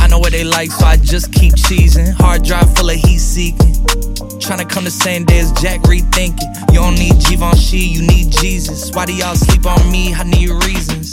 I know what they like, so I just keep cheesing. Hard drive full of heat seeking. Trying to come the same day as Jack rethinking. You don't need Givenchy, you need Jesus. Why do y'all sleep on me? I need reasons.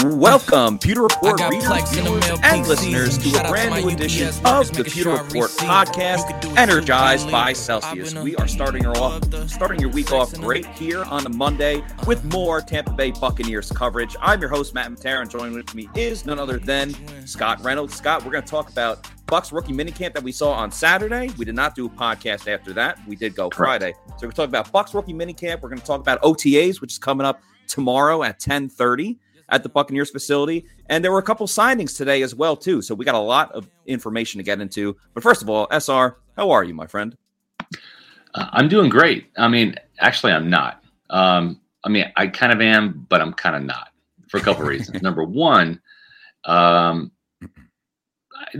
Welcome, Pewter Report I got readers, in the viewers, mail and peak listeners to Shout a out to brand new UPS edition workers, of the making Pewter sure Report receive. podcast, You could do it energized by Celsius. We are starting our off, starting your week off great here on a Monday with more Tampa Bay Buccaneers coverage. I'm your host Matt Matera, and joining with me is none other than Scott Reynolds. Scott, we're going to talk about Bucks rookie minicamp that we saw on Saturday. We did not do a podcast after that. We did go Friday. So we're talking about Bucks rookie minicamp. We're going to talk about OTAs, which is coming up tomorrow at 10:30 at the Buccaneers facility. And there were a couple signings today as well, too. So we got a lot of information to get into. But first of all, SR, how are you, my friend? Uh, I'm doing great. I mean, actually, I'm not. Um, I mean, I kind of am, but I'm kind of not for a couple reasons. Number one, um,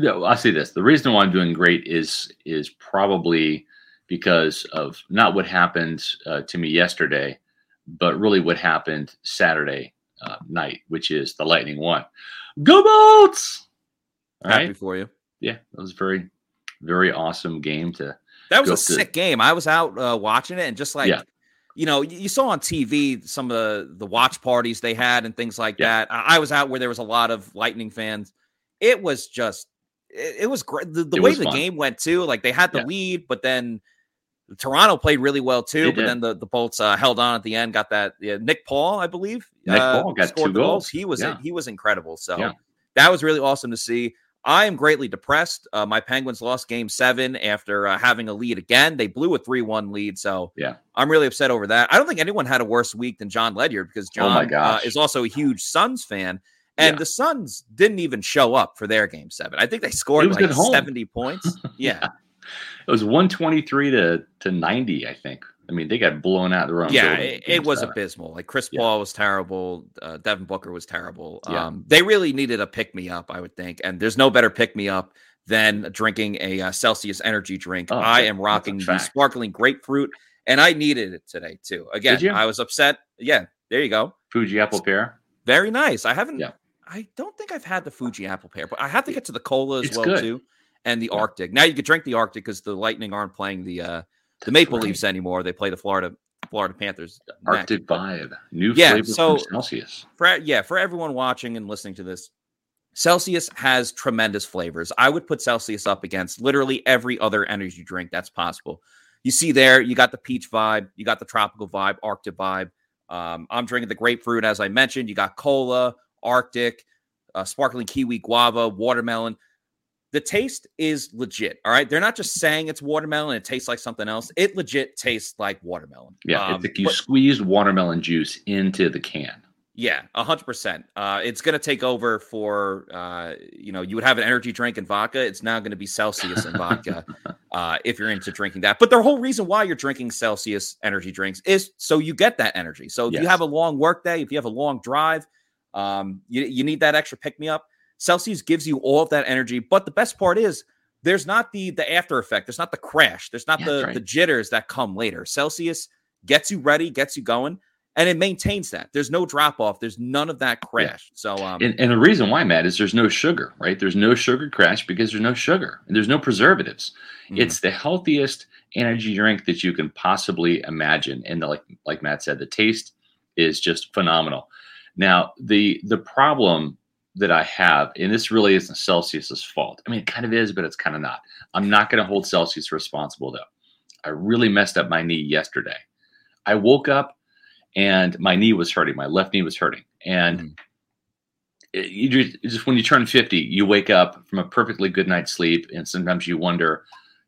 I'll say this: the reason why I'm doing great is is probably because of not what happened uh, to me yesterday, but really what happened Saturday uh, night, which is the Lightning one. Go Bolts! All Happy right, for you. yeah, that was a very, very awesome game to That was a to- sick game. I was out uh, watching it and just like, Yeah. you know, you you saw on TV some of the, the watch parties they had and things like Yeah. that. I I was out where there was a lot of Lightning fans. It was just, it, it was great. The, the way the fun. game went too, like they had the Yeah. lead, but then Toronto played really well too. But then the, the Bolts uh, held on at the end, got that yeah, Nick Paul, I believe. Nick uh, Paul got scored two the goals. He was Yeah. he was incredible. So Yeah. that was really awesome to see. I am greatly depressed. Uh, my Penguins lost game seven after uh, having a lead again. They blew a 3 1 lead. So Yeah. I'm really upset over that. I don't think anyone had a worse week than John Ledyard because Oh John my uh, is also a huge Suns fan. And Yeah. the Suns didn't even show up for their game seven. I think they scored like 70 points. Yeah. It was 123 to, to 90, I think. I mean, they got blown out of their own. yeah, it, it was seven. abysmal. Like Chris Yeah. Paul was terrible. Uh, Devin Booker was terrible. Yeah. Um, they really needed a pick me up, I would think. And there's no better pick me up than drinking a uh, Celsius energy drink. Oh, I am rocking the sparkling grapefruit, and I needed it today too. Again? I was upset. Yeah, there you go. Fuji apple pear. Very nice. I haven't. Yeah. I don't think I've had the Fuji apple pear, but I have to get to the cola as It's well good. too, and the. Arctic. Now you could drink the Arctic because the Lightning aren't playing the uh, the Maple right. Leafs anymore. They play the Florida Florida Panthers. Arctic vibe. New Yeah, flavor so- from Celsius. for yeah, for everyone watching and listening to this, Celsius has tremendous flavors. I would put Celsius up against literally every other energy drink that's possible. You see there, you got the peach vibe, you got the tropical vibe, Arctic vibe. Um, I'm drinking the grapefruit, as I mentioned. You got cola, Arctic, uh, sparkling kiwi, guava, watermelon. The taste is legit. All right, they're not just saying it's watermelon. It tastes like something else. It legit tastes like watermelon. Yeah, Um, it's like you but- squeezed watermelon juice into the can. yeah, a hundred percent. Uh, it's gonna take over for uh, you know, you would have an energy drink and vodka. It's now gonna be Celsius and vodka uh, if you're into drinking that. But the whole reason why you're drinking Celsius energy drinks is so you get that energy. So if you have a long work day, if you have a long drive, um, you, you need that extra pick me up. Celsius gives you all of that energy. But the best part is there's not the the after effect. There's not the crash. There's not Yeah, the right. the jitters that come later. Celsius gets you ready, gets you going and it maintains that. There's no drop off. There's none of that crash. So um, And, and the reason why, Matt, is there's no sugar, right? There's no sugar crash because there's no sugar and there's no preservatives. Mhm. It's the healthiest energy drink that you can possibly imagine. And the, like like Matt said, the taste is just phenomenal. Now, the the problem that I have, and this really isn't Celsius's fault. I mean, it kind of is, but it's kind of not. I'm not going to hold Celsius responsible though. I really messed up my knee yesterday. I woke up and my knee was hurting. My left knee was hurting, and Mhm. it- you just, just when you turn 50, you wake up from a perfectly good night's sleep, and sometimes you wonder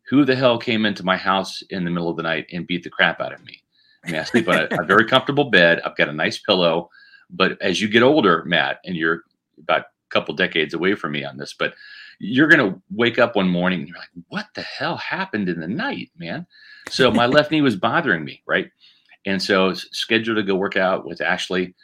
who the hell came into my house in the middle of the night and beat the crap out of me. I mean, I sleep on a, a very comfortable bed. I've got a nice pillow, but as you get older, Matt, and you're about a couple decades away from me on this, but you're going to wake up one morning and you're like, what the hell happened in the night, man? So my left knee was bothering me, right? And so scheduled to go work out with Ashley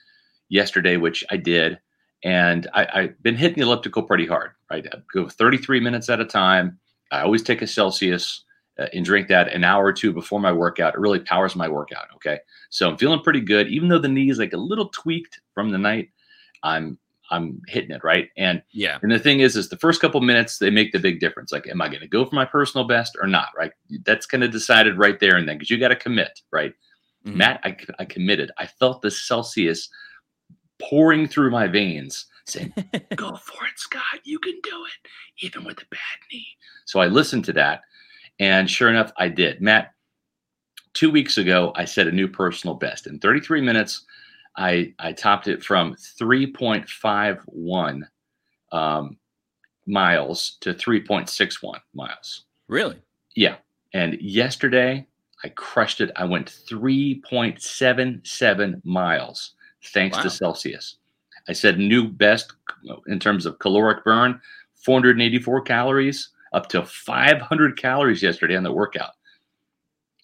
yesterday, which I did. And I, I've been hitting the elliptical pretty hard, right? I go 33 minutes at a time. I always take a Celsius uh, and drink that an hour or two before my workout. It really powers my workout. Okay. So I'm feeling pretty good. Even though the knee is like a little tweaked from the night, I'm I'm hitting it right. And yeah, and the thing is, is the first couple minutes they make the big difference. Like, am I going to go for my personal best or not? Right. That's kind of decided right there and then because you got to commit. Right. Mm-hmm. Matt, I, I committed. I felt the Celsius pouring through my veins, saying, "Go for it, Scott. You can do it, even with a bad knee." So I listened to that, and sure enough, I did. Matt, two weeks ago, I set a new personal best in 33 minutes. I I topped it from 3.51 um, miles to 3.61 miles. Really? Yeah. And yesterday I crushed it. I went 3.77 miles thanks wow. to Celsius. I said new best in terms of caloric burn, 484 calories, up to 500 calories yesterday on the workout.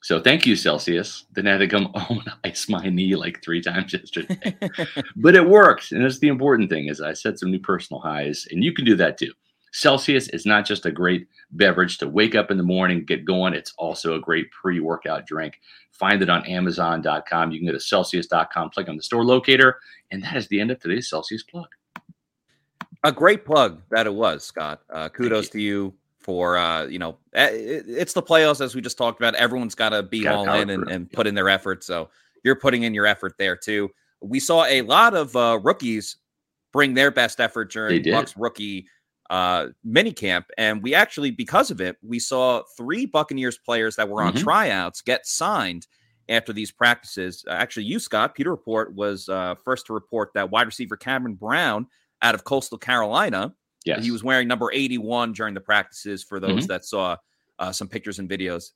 So thank you, Celsius. Then I had to come home and ice my knee like three times yesterday. but it worked. And that's the important thing is I set some new personal highs. And you can do that too. Celsius is not just a great beverage to wake up in the morning, get going. It's also a great pre-workout drink. Find it on Amazon.com. You can go to Celsius.com, click on the store locator, and that is the end of today's Celsius plug. A great plug that it was, Scott. Uh, kudos you. to you for uh, you know eh, it's the playoffs as we just talked about. Everyone's got to be all in and, and, put in their effort. So you're putting in your effort there too. We saw a lot of uh, rookies bring their best effort during Bucks rookie uh, mini camp, and we actually because of it we saw three Buccaneers players that were on mm-hmm. tryouts get signed after these practices. Uh, actually, you Scott Pewter Report was uh, first to report that wide receiver Cameron Brown out of Coastal Carolina Yes. He was wearing number 81 during the practices for those mm-hmm. that saw uh, some pictures and videos.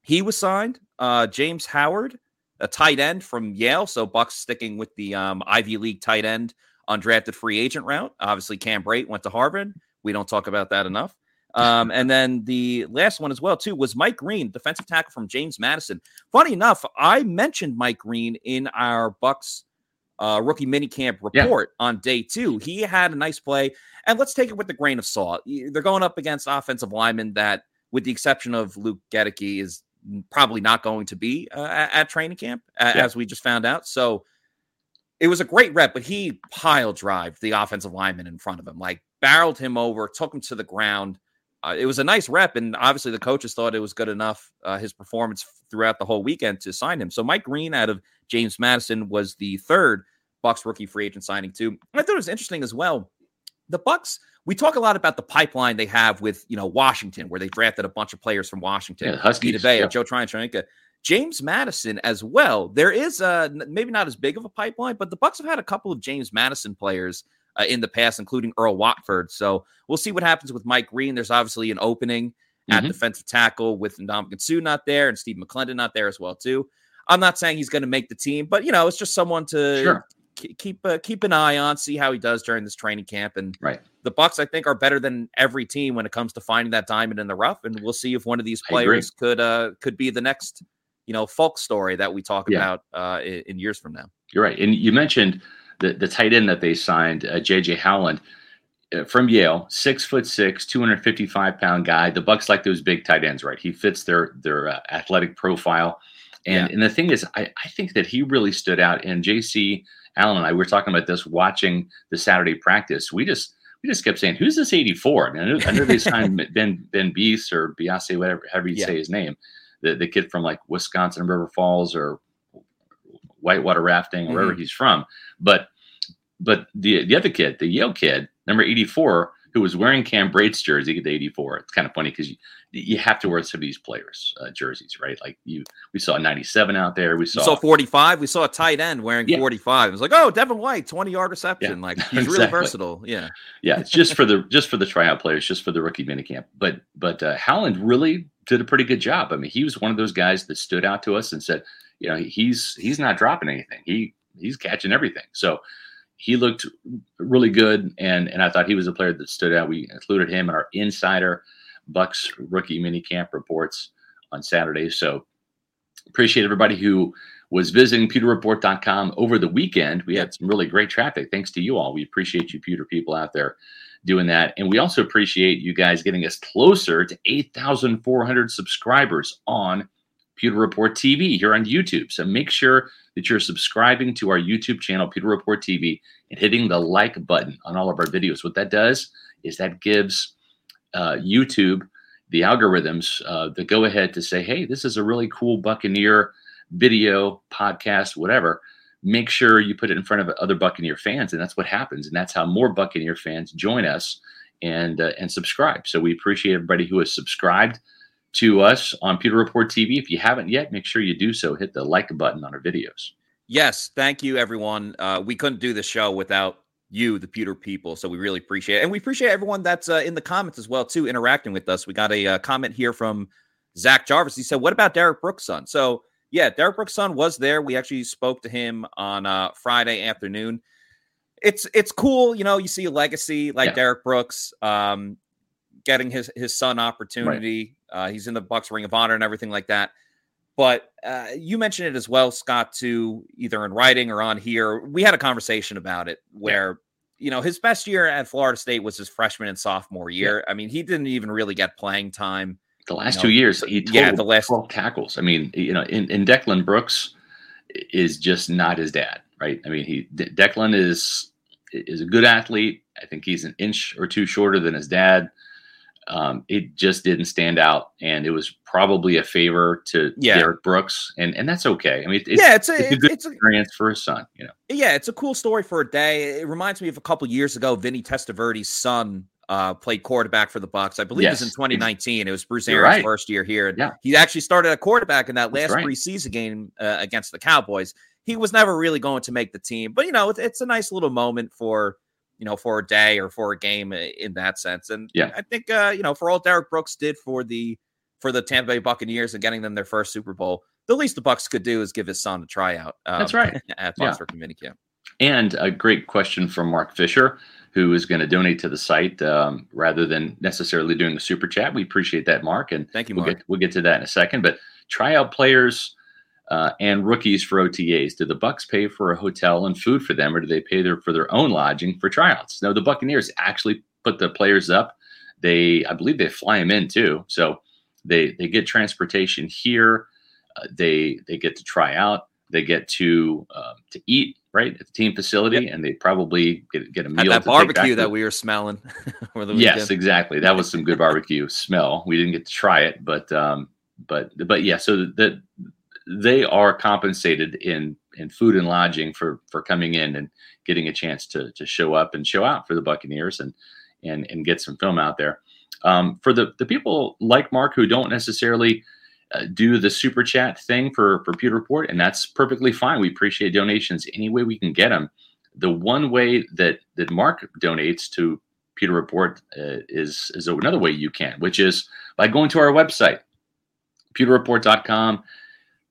He was signed. Uh, James Howard, a tight end from Yale. So Bucks sticking with the um, Ivy League tight end undrafted free agent route. Obviously, Cam Brate went to Harvard. We don't talk about that enough. Um, and then the last one as well too was Mike Green, defensive tackle from James Madison. Funny enough, I mentioned Mike Green in our Bucks uh, rookie minicamp report yeah. on day two. He had a nice play, and let's take it with a grain of salt. They're going up against offensive linemen that, with the exception of Luke Goedeke, is probably not going to be uh, at, training camp, yeah. as we just found out. So it was a great rep, but he pile drive the offensive lineman in front of him, like barreled him over, took him to the ground. Uh, it was a nice rep, and obviously the coaches thought it was good enough. Uh, his performance throughout the whole weekend to sign him. So Mike Green out of James Madison was the third Bucks rookie free agent signing too. I thought it was interesting as well. The Bucks, we talk a lot about the pipeline they have with you know Washington, where they drafted a bunch of players from Washington, yeah, Huskies, Bay, yeah. Joe Tryon, James Madison as well. There is uh maybe not as big of a pipeline, but the Bucks have had a couple of James Madison players uh, in the past, including Earl Watford. So we'll see what happens with Mike Green. There's obviously an opening at mm-hmm. defensive tackle with Ndamukong Suh not there and Steve McLendon not there as well too. I'm not saying he's going to make the team, but you know, it's just someone to sure. keep uh, keep an eye on, see how he does during this training camp. And right. the Bucks, I think, are better than every team when it comes to finding that diamond in the rough. And we'll see if one of these players could uh could be the next, you know, folk story that we talk yeah. about uh in, in, years from now. You're right, and you mentioned the the tight end that they signed, uh, JJ Howland uh, from Yale, six foot six, 255 pound guy. The Bucks like those big tight ends, right? He fits their their uh, athletic profile. And, yeah. and the thing is, I, I think that he really stood out. And JC Allen and I we were talking about this watching the Saturday practice. We just we just kept saying, "Who's this 84?" I mean, I know they signed Ben Ben Beast or Beyonce, whatever, however you yeah. say his name, the the kid from like Wisconsin River Falls or whitewater rafting, mm-hmm. wherever he's from. But but the the other kid, the Yale kid, number 84, who was wearing Cam Brate's jersey, the 84. It's kind of funny because you, you have to wear some of these players' uh, jerseys, right? Like you, we saw 97 out there. We saw, saw 45. We saw a tight end wearing yeah. 45. It was like, oh, Devin White, 20 yard reception. Yeah. Like he's exactly. really versatile. Yeah. Yeah. It's just for the just for the tryout players, just for the rookie minicamp. But but uh, Howland really did a pretty good job. I mean, he was one of those guys that stood out to us and said, you know, he's he's not dropping anything. He he's catching everything. So he looked really good, and and I thought he was a player that stood out. We included him in our insider Bucks rookie mini camp reports on Saturday. So appreciate everybody who was visiting pewterreport.com over the weekend. We had some really great traffic. Thanks to you all. We appreciate you, pewter people out there doing that. And we also appreciate you guys getting us closer to 8,400 subscribers on Pewter Report TV here on YouTube. So make sure that you're subscribing to our YouTube channel, Pewter Report TV, and hitting the like button on all of our videos. What that does is that gives uh, YouTube the algorithms uh, the go ahead to say, hey, this is a really cool Buccaneer video, podcast, whatever. Make sure you put it in front of other Buccaneer fans, and that's what happens. And that's how more Buccaneer fans join us and uh, and subscribe. So we appreciate everybody who has subscribed to us on Pewter Report TV. If you haven't yet, make sure you do so. Hit the like button on our videos. Yes, thank you, everyone. Uh, we couldn't do the show without you, the Pewter people. So we really appreciate it, and we appreciate everyone that's uh, in the comments as well too, interacting with us. We got a uh, comment here from Zach Jarvis. He said, "What about Derrick Brooks' son?" So yeah, Derrick Brooks' son was there. We actually spoke to him on uh, Friday afternoon. It's it's cool, you know. You see a legacy like yeah. Derrick Brooks, um, getting his his son opportunity. Right. Uh, he's in the Bucks Ring of Honor and everything like that. But uh, you mentioned it as well, Scott, too, either in writing or on here. We had a conversation about it where, yeah. you know, his best year at Florida State was his freshman and sophomore year. Yeah. I mean, he didn't even really get playing time. The last you know, two years, he yeah, the last 12 tackles. I mean, you know, in, in Declan Brooks is just not his dad, right? I mean, he Declan is is a good athlete. I think he's an inch or two shorter than his dad um, it just didn't stand out, and it was probably a favor to yeah. Derrick Brooks, and and that's okay. I mean, it's, yeah, it's a, it's a good it's experience a, for his son. You know, yeah, it's a cool story for a day. It reminds me of a couple years ago. Vinny Testaverde's son uh, played quarterback for the Bucks. I believe yes. it was in 2019. It was Bruce Arians' right. first year here. And yeah. he actually started a quarterback in that last right. preseason game uh, against the Cowboys. He was never really going to make the team, but you know, it's, it's a nice little moment for you know, for a day or for a game in that sense. And yeah, I think uh, you know, for all Derrick Brooks did for the for the Tampa Bay Buccaneers and getting them their first Super Bowl, the least the Bucks could do is give his son a tryout. Um, That's right at Bucks yeah. for Camp. And a great question from Mark Fisher, who is going to donate to the site um, rather than necessarily doing the super chat. We appreciate that, Mark. And thank you, Mark. We'll get, we'll get to that in a second. But tryout players uh, and rookies for OTAs. Do the Bucks pay for a hotel and food for them, or do they pay their, for their own lodging for tryouts? No, the Buccaneers actually put the players up. They, I believe, they fly them in too. So they they get transportation here. Uh, they they get to try out. They get to uh, to eat right at the team facility, yep. and they probably get, get a meal. At that barbecue that we were smelling. yes, exactly. That was some good barbecue smell. We didn't get to try it, but um, but but yeah. So the they are compensated in in food and lodging for for coming in and getting a chance to to show up and show out for the Buccaneers and and and get some film out there. Um, for the the people like Mark who don't necessarily uh, do the super chat thing for for Pewter Report, and that's perfectly fine. We appreciate donations any way we can get them. The one way that that Mark donates to Pewter Report uh, is is another way you can, which is by going to our website, pewterreport.com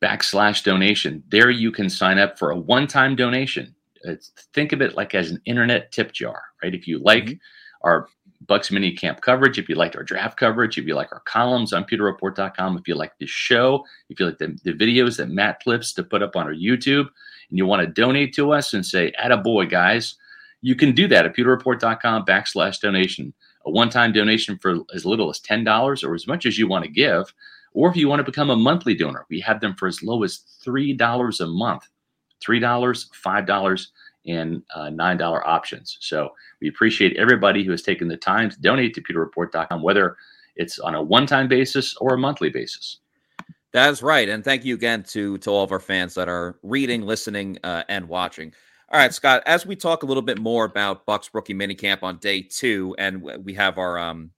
backslash donation. There you can sign up for a one-time donation. It's, think of it like as an internet tip jar, right? If you like mm-hmm. our Bucks mini camp coverage, if you like our draft coverage, if you like our columns on pewterreport.com, if you like the show, if you like the, the videos that Matt clips to put up on our YouTube, and you want to donate to us and say, add a boy, guys, you can do that at pewterreport.com backslash donation. A one-time donation for as little as $10 or as much as you want to give or if you want to become a monthly donor, we have them for as low as $3 a month $3, $5, and uh, $9 options. So we appreciate everybody who has taken the time to donate to pewterreport.com, whether it's on a one time basis or a monthly basis. That's right. And thank you again to, to all of our fans that are reading, listening, uh, and watching. All right, Scott, as we talk a little bit more about Bucks rookie minicamp on day two, and we have our um,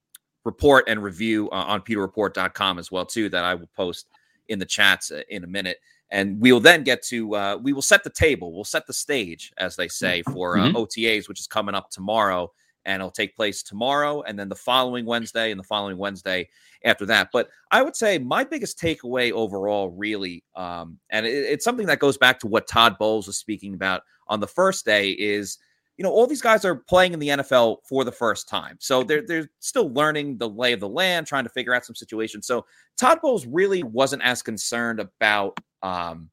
report and review uh, on pewterreport.com as well too that I will post in the chats uh, in a minute. And we will then get to uh, we will set the table, we'll set the stage, as they say, for uh, mm-hmm. OTAs, which is coming up tomorrow, and it'll take place tomorrow, and then the following Wednesday, and the following Wednesday after that. But I would say my biggest takeaway overall, really, um, and it, it's something that goes back to what Todd Bowles was speaking about on the first day, is you know, all these guys are playing in the NFL for the first time. So they're they're still learning the lay of the land, trying to figure out some situations. So Todd Bowles really wasn't as concerned about um,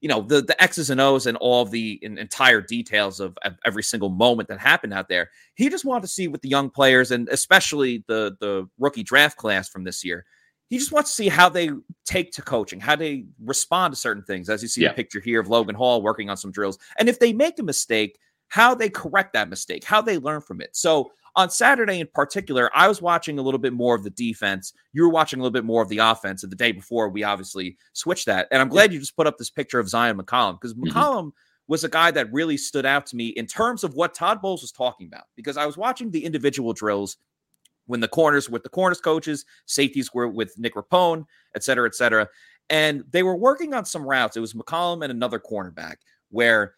you know, the the X's and O's and all the in, entire details of, of, every single moment that happened out there. He just wanted to see with the young players and especially the the rookie draft class from this year. he just wants to see how they take to coaching, how they respond to certain things. As you see Yeah. the picture here of Logan Hall working on some drills. And if they make a mistake, how they correct that mistake, how they learn from it. So on Saturday in particular, I was watching a little bit more of the defense. You were watching a little bit more of the offense. And the day before, we obviously switched that. And I'm glad you just put up this picture of Zion McCollum because Mhm. Was a guy that really stood out to me in terms of what Todd Bowles was talking about. Because I was watching the individual drills when the corners with the corners coaches, safeties were with Nick Rapone, et cetera, et cetera. And they were working on some routes. It was McCollum and another cornerback where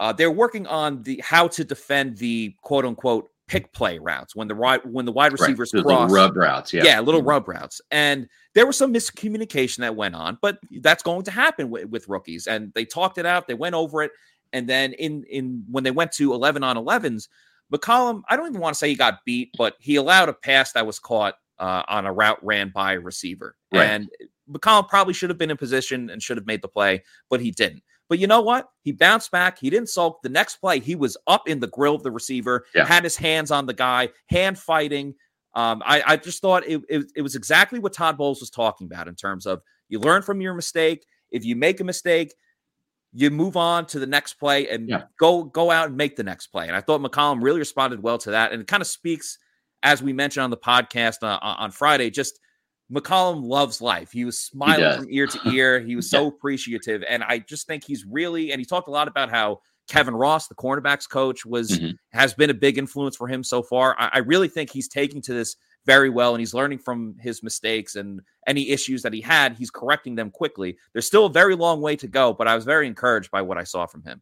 uh, they're working on the how to defend the quote unquote pick play routes when the wide when the wide receivers Those cross. little rub routes. Yeah. Yeah, little Mhm. rub routes. And there was some miscommunication that went on, but that's going to happen with, with rookies. And they talked it out, they went over it. And then in in when they went to 11 on 11s, McCollum, I don't even want to say he got beat, but he allowed a pass that was caught uh, on a route ran by a receiver. Right. And McCollum probably should have been in position and should have made the play, but he didn't. But you know what? He bounced back. He didn't sulk. The next play, he was up in the grill of the receiver, Yeah. had his hands on the guy, hand fighting. Um, I, I just thought it, it, it was exactly what Todd Bowles was talking about in terms of you learn from your mistake. If you make a mistake, you move on to the next play and Yeah. go go out and make the next play. And I thought McCollum really responded well to that. And it kind of speaks, as we mentioned on the podcast uh, on Friday, just McCollum loves life. He was smiling does. from ear to ear. He was so appreciative. And I just think he's really, and he talked a lot about how Kevin Ross, the cornerbacks coach, was Mhm. has been a big influence for him so far. I, I really think he's taking to this very well and he's learning from his mistakes and any issues that he had, he's correcting them quickly. There's still a very long way to go, but I was very encouraged by what I saw from him.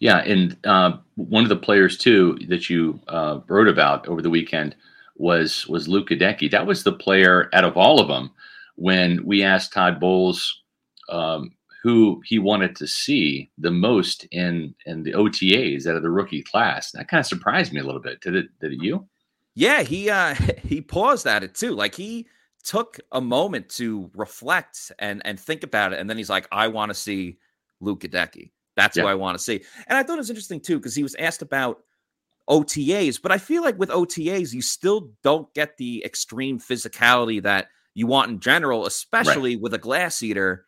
Yeah, and uh, one of the players too that you uh, wrote about over the weekend was was Luke Goedeke. That was the player out of all of them when we asked Todd Bowles um, who he wanted to see the most in in the OTAs out of the rookie class. That kind of surprised me a little bit. Did it? Did it you? Yeah, he uh he paused at it too. Like he took a moment to reflect and and think about it, and then he's like, "I want to see Luke Goedeke. That's who I want to see." And I thought it was interesting too because he was asked about OTAs, but I feel like with OTAs, you still don't get the extreme physicality that you want in general, especially with a glass eater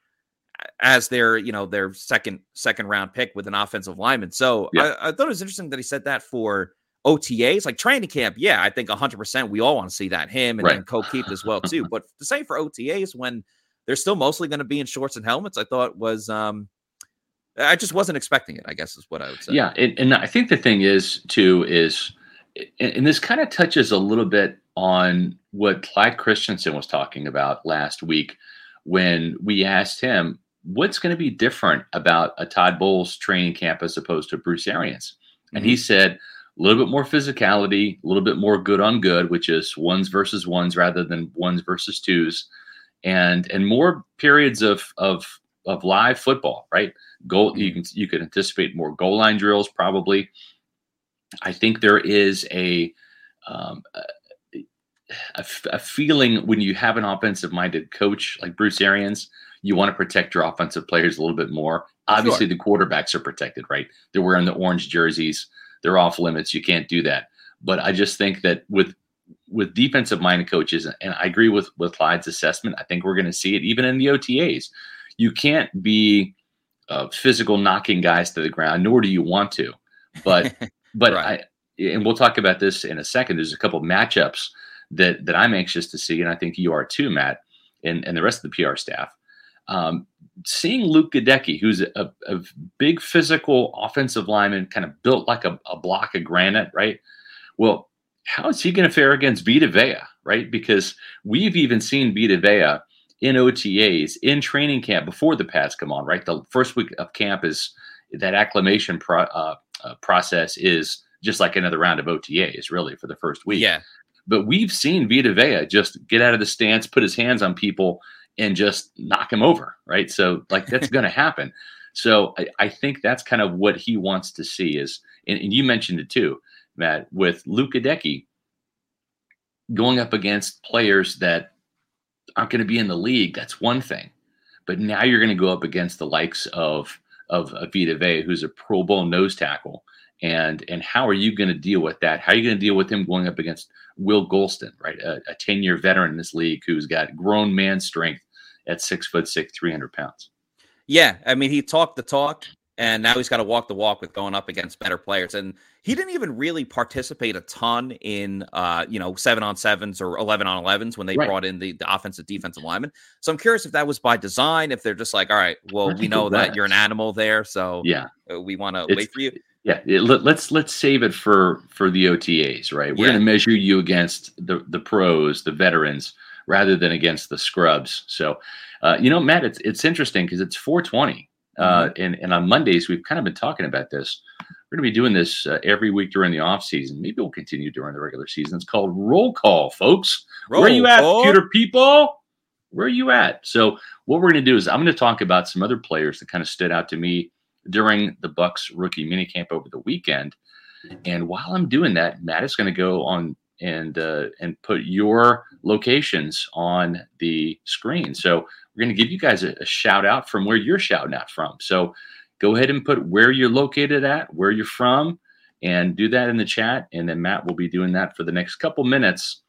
as their you know their second second round pick with an offensive lineman. So Yeah. I, I thought it was interesting that he said that for OTAs, like training camp. Yeah, I think 100% we all want to see that him and Right. then Co Keith as well too. But the same for OTAs when they're still mostly going to be in shorts and helmets, I thought was um I just wasn't expecting it. I guess is what I would say. Yeah, and, and I think the thing is too is, and, this kind of touches a little bit on what Clyde Christensen was talking about last week when we asked him what's going to be different about a Todd Bowles training camp as opposed to Bruce Arians, and he mm-hmm. said a little bit more physicality, a little bit more good on good, which is ones versus ones rather than ones versus twos, and and more periods of of of live football, right? Goal you can you can anticipate more goal line drills probably. I think there is a um, a, a a feeling when you have an offensive minded coach like Bruce Arians, you want to protect your offensive players a little bit more. Obviously, the quarterbacks are protected, right? They're wearing the orange jerseys. They're off limits. You can't do that. But I just think that with with defensive minded coaches, and I agree with with Clyde's assessment. I think we're going to see it even in the OTAs. You can't be uh, physical knocking guys to the ground, nor do you want to. But but Right. I and we'll talk about this in a second. There's a couple matchups that that I'm anxious to see, and I think you are too, Matt, and and the rest of the PR staff. Um, seeing Luke Goedeke, who's a, a big physical offensive lineman, kind of built like a, a block of granite, right? Well, how is he going to fare against Vita Vea, right? Because we've even seen Vita Vea in OTAs in training camp before the pads come on, right? The first week of camp is that acclimation pro, uh, uh, process is just like another round of OTAs, really, for the first week. yeah. But we've seen Vita Vea just get out of the stance, put his hands on people, and just knock him over, right? So, like, that's going to happen. So, I, I think that's kind of what he wants to see is, and, and you mentioned it too, Matt, with Luke Goedeke going up against players that aren't going to be in the league. That's one thing, but now you're going to go up against the likes of of, of Vita Vea, who's a Pro Bowl nose tackle, and and how are you going to deal with that? How are you going to deal with him going up against Will Gholston, right, a, a ten year veteran in this league who's got grown man strength at six foot six, three hundred pounds. Yeah, I mean, he talked the talk, and now he's got to walk the walk with going up against better players. And he didn't even really participate a ton in, uh, you know, seven on sevens or eleven on elevens when they right. brought in the, the offensive defensive lineman. So I'm curious if that was by design. If they're just like, all right, well, we know that you're an animal there, so yeah, uh, we want to wait for you. Yeah, it, let, let's let's save it for for the OTAs, right? We're yeah. going to measure you against the the pros, the veterans, rather than against the scrubs. So, uh, you know, Matt, it's it's interesting because it's 420, uh, mm-hmm. and and on Mondays we've kind of been talking about this. We're going to be doing this uh, every week during the off season. Maybe we'll continue during the regular season. It's called roll call, folks. Roll Where are you at, call. computer people? Where are you at? So, what we're going to do is I'm going to talk about some other players that kind of stood out to me during the Bucks rookie minicamp over the weekend. And while I'm doing that, Matt is going to go on and uh, and put your locations on the screen. So we're going to give you guys a, a, shout out from where you're shouting out from. So go ahead and put where you're located at, where you're from, and do that in the chat. And then Matt will be doing that for the next couple minutes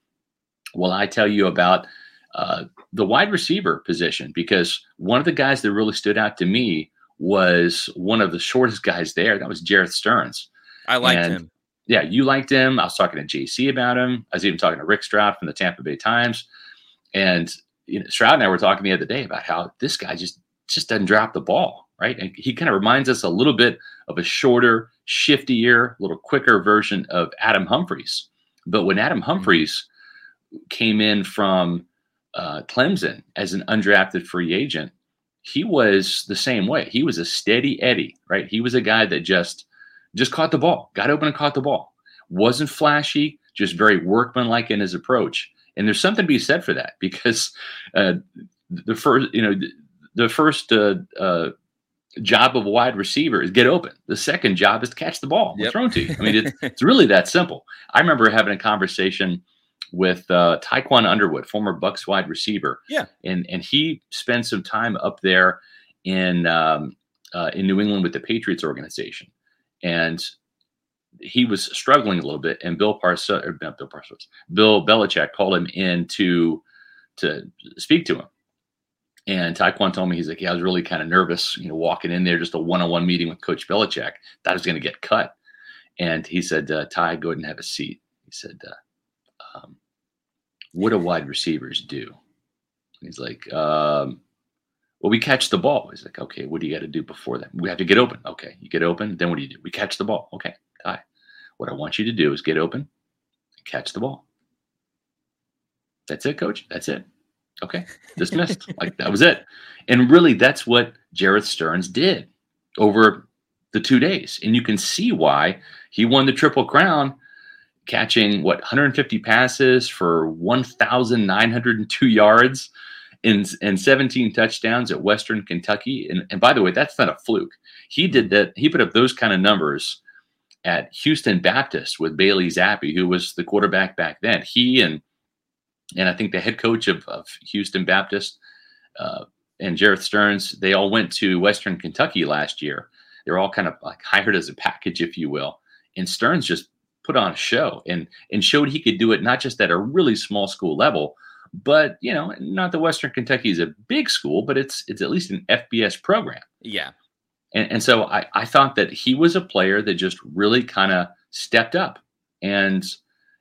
while I tell you about uh, the wide receiver position because one of the guys that really stood out to me was one of the shortest guys there. That was Jerreth Sterns. I liked and, him. Yeah, you liked him. I was talking to JC about him. I was even talking to Rick Stroud from the Tampa Bay Times. And you know, Stroud and I were talking the other day about how this guy just just doesn't drop the ball, right? And he kind of reminds us a little bit of a shorter, shiftier, a little quicker version of Adam Humphries. But when Adam mm-hmm. Came in from uh, Clemson as an undrafted free agent, he was the same way. He was a steady Eddie, right? He was a guy that just just caught the ball, got open and caught the ball. Wasn't flashy, just very workmanlike in his approach. And there's something to be said for that because uh, the first, you know, the first uh, uh, job of a wide receiver is get open. The second job is to catch the ball yep. thrown to you. I mean, it's, it's really that simple. I remember having a conversation with uh, Tiquan Underwood, former Bucks wide receiver. Yeah, and and he spent some time up there in um, uh, in New England with the Patriots organization, and he was struggling a little bit. And Bill Parcells, or Bill Parcells, Bill Belichick called him in to to speak to him. And Tiquan told me he's like, yeah, I was really kind of nervous, you know, walking in there, just a one-on-one meeting with Coach Belichick. I was going to get cut. And he said, uh, Ty, go ahead and have a seat. He said, uh, um, what do wide receivers do? He's like, um, well, we catch the ball. He's like, okay, what do you got to do before that? We have to get open. Okay, you get open. Then what do you do? We catch the ball. Okay, right. What I want you to do is get open and catch the ball. That's it, coach. That's it. Okay, dismissed. like that was it. And really, that's what Jerreth Sterns did over the two days. And you can see why he won the Triple Crown catching what 150 passes for 1,902 yards and, and 17 touchdowns at Western Kentucky. And, and by the way, that's not a fluke. He did that. He put up those kind of numbers at Houston Baptist with Bailey Zappe, who was the quarterback back then. He and and I think the head coach of, of Houston Baptist uh, and Jerreth Sterns, they all went to Western Kentucky last year. They're all kind of like hired as a package, if you will. And Sterns just put on a show and and showed he could do it not just at a really small school level, but you know, not that Western Kentucky is a big school, but it's it's at least an FBS program. Yeah. And, and so I, I thought that he was a player that just really kind of stepped up and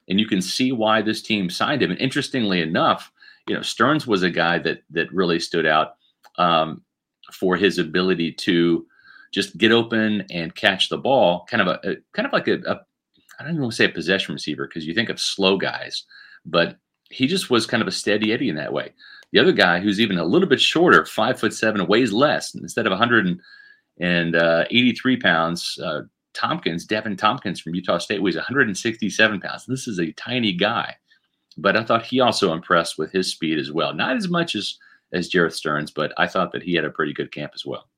and you can see why this team signed him. And interestingly enough, you know, Sterns was a guy that that really stood out um, for his ability to just get open and catch the ball, kind of a, a kind of like a, a I don't even want to say a possession receiver because you think of slow guys, but he just was kind of a steady Eddie in that way. The other guy who's even a little bit shorter, five foot seven, weighs less. Instead of 183 uh, pounds, uh, Thompkins, Deven Thompkins from Utah State, weighs 167 pounds. This is a tiny guy, but I thought he also impressed with his speed as well. Not as much as as Jerreth Sterns, but I thought that he had a pretty good camp as well.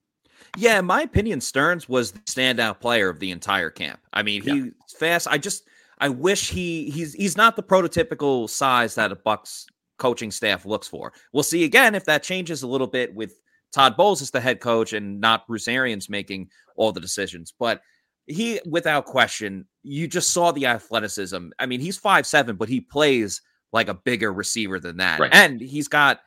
Yeah, in my opinion, Sterns was the standout player of the entire camp. I mean, he's yeah. fast. I just I wish he he's he's not the prototypical size that a Bucks coaching staff looks for. We'll see again if that changes a little bit with Todd Bowles as the head coach and not Bruce Arians making all the decisions. But he without question, you just saw the athleticism. I mean, he's five seven, but he plays like a bigger receiver than that, Right. and he's got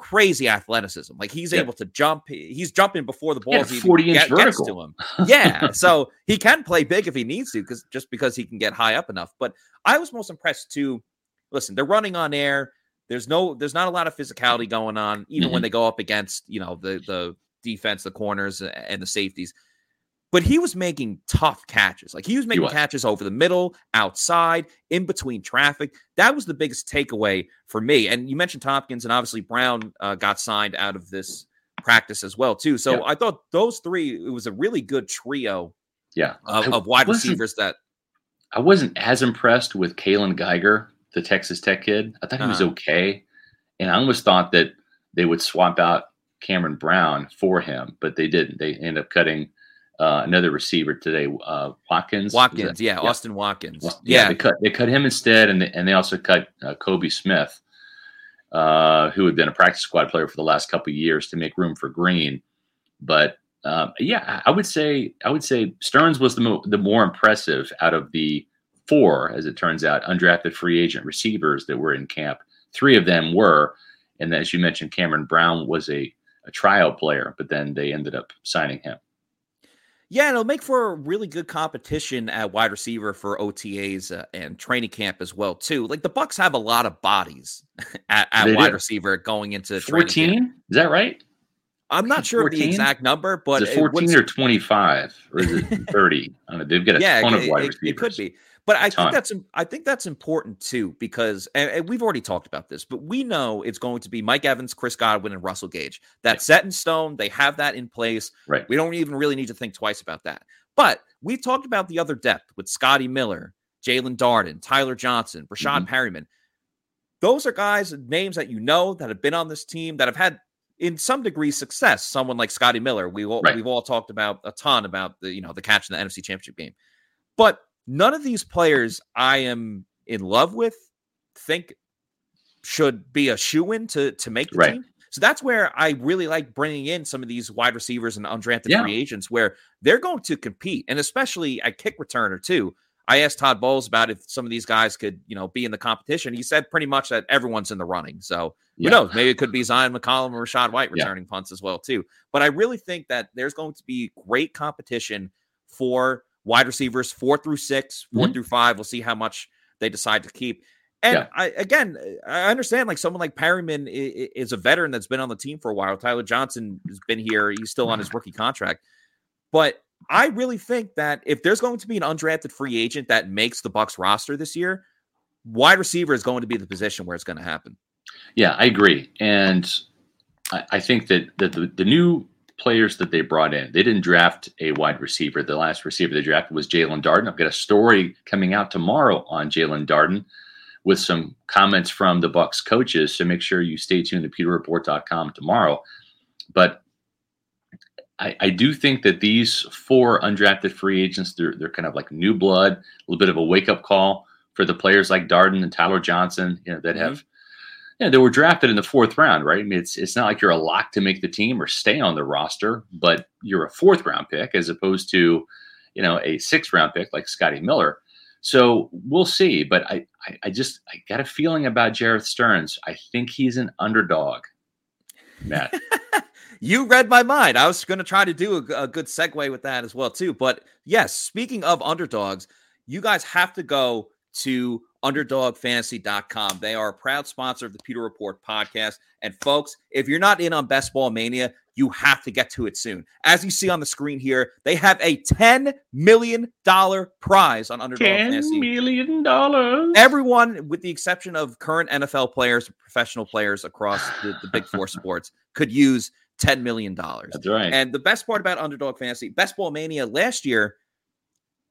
crazy athleticism. Like he's Yeah. able to jump. He's jumping before the ball even 40 inch get- gets vertical. to him. Yeah, so he can play big if he needs to, because just because he can get high up enough. But I was most impressed too. Listen, they're running on air. There's no, there's not a lot of physicality going on, even Mm-hmm. when they go up against you know the the defense, the corners, and the safeties. But he was making tough catches. Like he was making was. catches over the middle, outside, in between traffic. That was the biggest takeaway for me. And you mentioned Thompkins, and obviously Brown uh, got signed out of this practice as well too. So Yeah. I thought those three. It was a really good trio Yeah. of, of wide receivers that I wasn't as impressed with Kaylon Geiger, the Texas Tech kid. I thought he was Uh-huh. okay. And I almost thought that they would swap out Cameron Brown for him, but they didn't. They ended up cutting uh, another receiver today, uh, Watkins. Watkins, that- yeah, Austin Watkins, Well, yeah, they cut they cut him instead, and they, and they also cut uh, Kobe Smith, uh, who had been a practice squad player for the last couple of years to make room for Green. But um, yeah, I I would say I would say Sterns was the mo- the more impressive out of the four, as it turns out, undrafted free agent receivers that were in camp. Three of them were, and as you mentioned, Cameron Brown was a a trial player, but then they ended up signing him. Yeah. And it'll make for a really good competition at wide receiver for OTAs uh, and training camp as well too. Like the Bucks have a lot of bodies at, at wide do. receiver going into. Fourteen, is that right? I'm not sure of the exact number, but is it it 14 wouldn't- or 25 or is it 30 I don't know they've got a yeah, ton it, of wide it- receivers it could be. But I think that's I think that's important too because and, and we've already talked about this, but we know it's going to be Mike Evans, Chris Godwin, and Russell Gage. That's set in stone. They have that in place. right We don't even really need to think twice about that. But we've talked about the other depth with Scotty Miller, Jaelon Darden, Tyler Johnson, Rashad Mm-hmm. Perryman. Those are guys, names that you know that have been on this team that have had, in some degree, success. Someone like Scotty Miller, we all, Right. we've all talked about a ton about the you know the catch in the NFC Championship game. But none of these players I am in love with think should be a shoe in to to make the Right. team. So that's where I really like bringing in some of these wide receivers and undrafted Yeah. free agents where they're going to compete, and especially at kick returner too. I asked Todd Bowles about if some of these guys could, you know, be in the competition. He said pretty much that everyone's in the running. So who Yeah. knows? Maybe it could be Zion McCollum or Rachaad White Yeah. returning punts as well too. But I really think that there's going to be great competition for wide receivers four through 6 four Mhm. through five. We'll see how much they decide to keep. And Yeah. I again, I understand like someone like Perryman is a veteran that's been on the team for a while. Tyler Johnson has been here; he's still on his rookie contract. But I really think that if there's going to be an undrafted free agent that makes the Bucks roster this year, wide receiver is going to be the position where it's going to happen. yeah i agree and i, I think that, that the, the new players that they brought in. They didn't draft a wide receiver. The last receiver they drafted was jaelon darden. I've got a story coming out tomorrow on jaelon darden with some comments from the bucks coaches so make sure you stay tuned to pewterreport.com tomorrow. But I, I do think that these four undrafted free agents, they're, they're kind of like new blood, a little bit of a wake up call for the players like Darden and Tyler Johnson, you know, that have, know, they were drafted in the fourth round, right? I mean, it's it's not like you're a lock to make the team or stay on the roster, but you're a fourth round pick as opposed to, you know, a sixth round pick like Scotty Miller. So we'll see. But I, I, I just I got a feeling about Jerreth Sterns. I think he's an underdog. Matt. You read my mind. I was going to try to do a, a good segue with that as well too. But yes, speaking of underdogs, you guys have to go to underdogfantasy.com. They are a proud sponsor of the Pewter Report podcast. And folks, if you're not in on Best Ball Mania, you have to get to it soon. As you see on the screen here, they have a $10 million prize on Underdog Fantasy. $10 million. Everyone, with the exception of current NFL players, professional players across the, the big four sports, could use $10 million. That's right. And the best part about Underdog Fantasy, Best Ball Mania last year,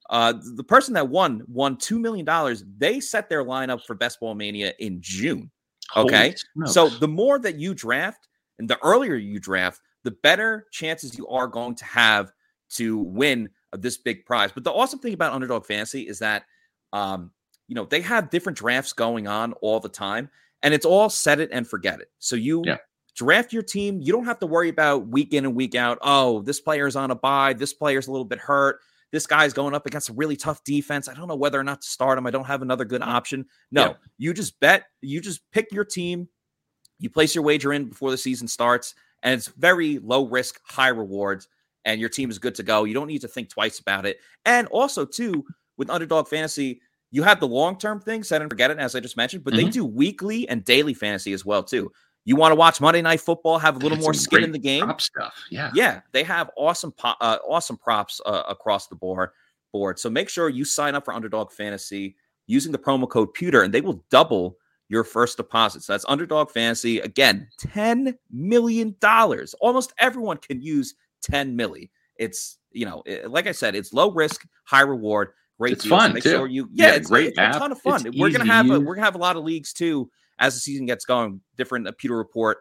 uh, the person that won won $2 million. They set their lineup for Best Ball Mania in June. Okay. So the more that you draft and the earlier you draft, the better chances you are going to have to win this big prize. But the awesome thing about Underdog Fantasy is that, um, you know, they have different drafts going on all the time, and it's all set it and forget it. So you Yeah. draft your team. You don't have to worry about week in and week out. Oh, this player is on a bye. This player's a little bit hurt. This guy's going up against a really tough defense. I don't know whether or not to start him. I don't have another good option. No, yeah. you just bet, you just pick your team, you place your wager in before the season starts, and it's very low risk, high rewards, and your team is good to go. You don't need to think twice about it. And also, too, with underdog fantasy, you have the long term thing, set and forget it, as I just mentioned, but mm-hmm. they do weekly and daily fantasy as well, too. You want to watch Monday Night Football, have a little more skin in the game. Prop stuff, yeah, yeah. They have awesome, po- uh, awesome props uh, across the board. Board. So make sure you sign up for Underdog Fantasy using the promo code Pewter, and they will double your first deposit. So that's Underdog Fantasy. Again, $10 million. Almost everyone can use 10 milli. It's, you know, it, like I said, it's low risk, high reward. Great it's fun Make too. Sure you, yeah, yeah it's great. It's a ton of fun. It's we're gonna have a, we're gonna have a lot of leagues too as the season gets going. Different Pewter Report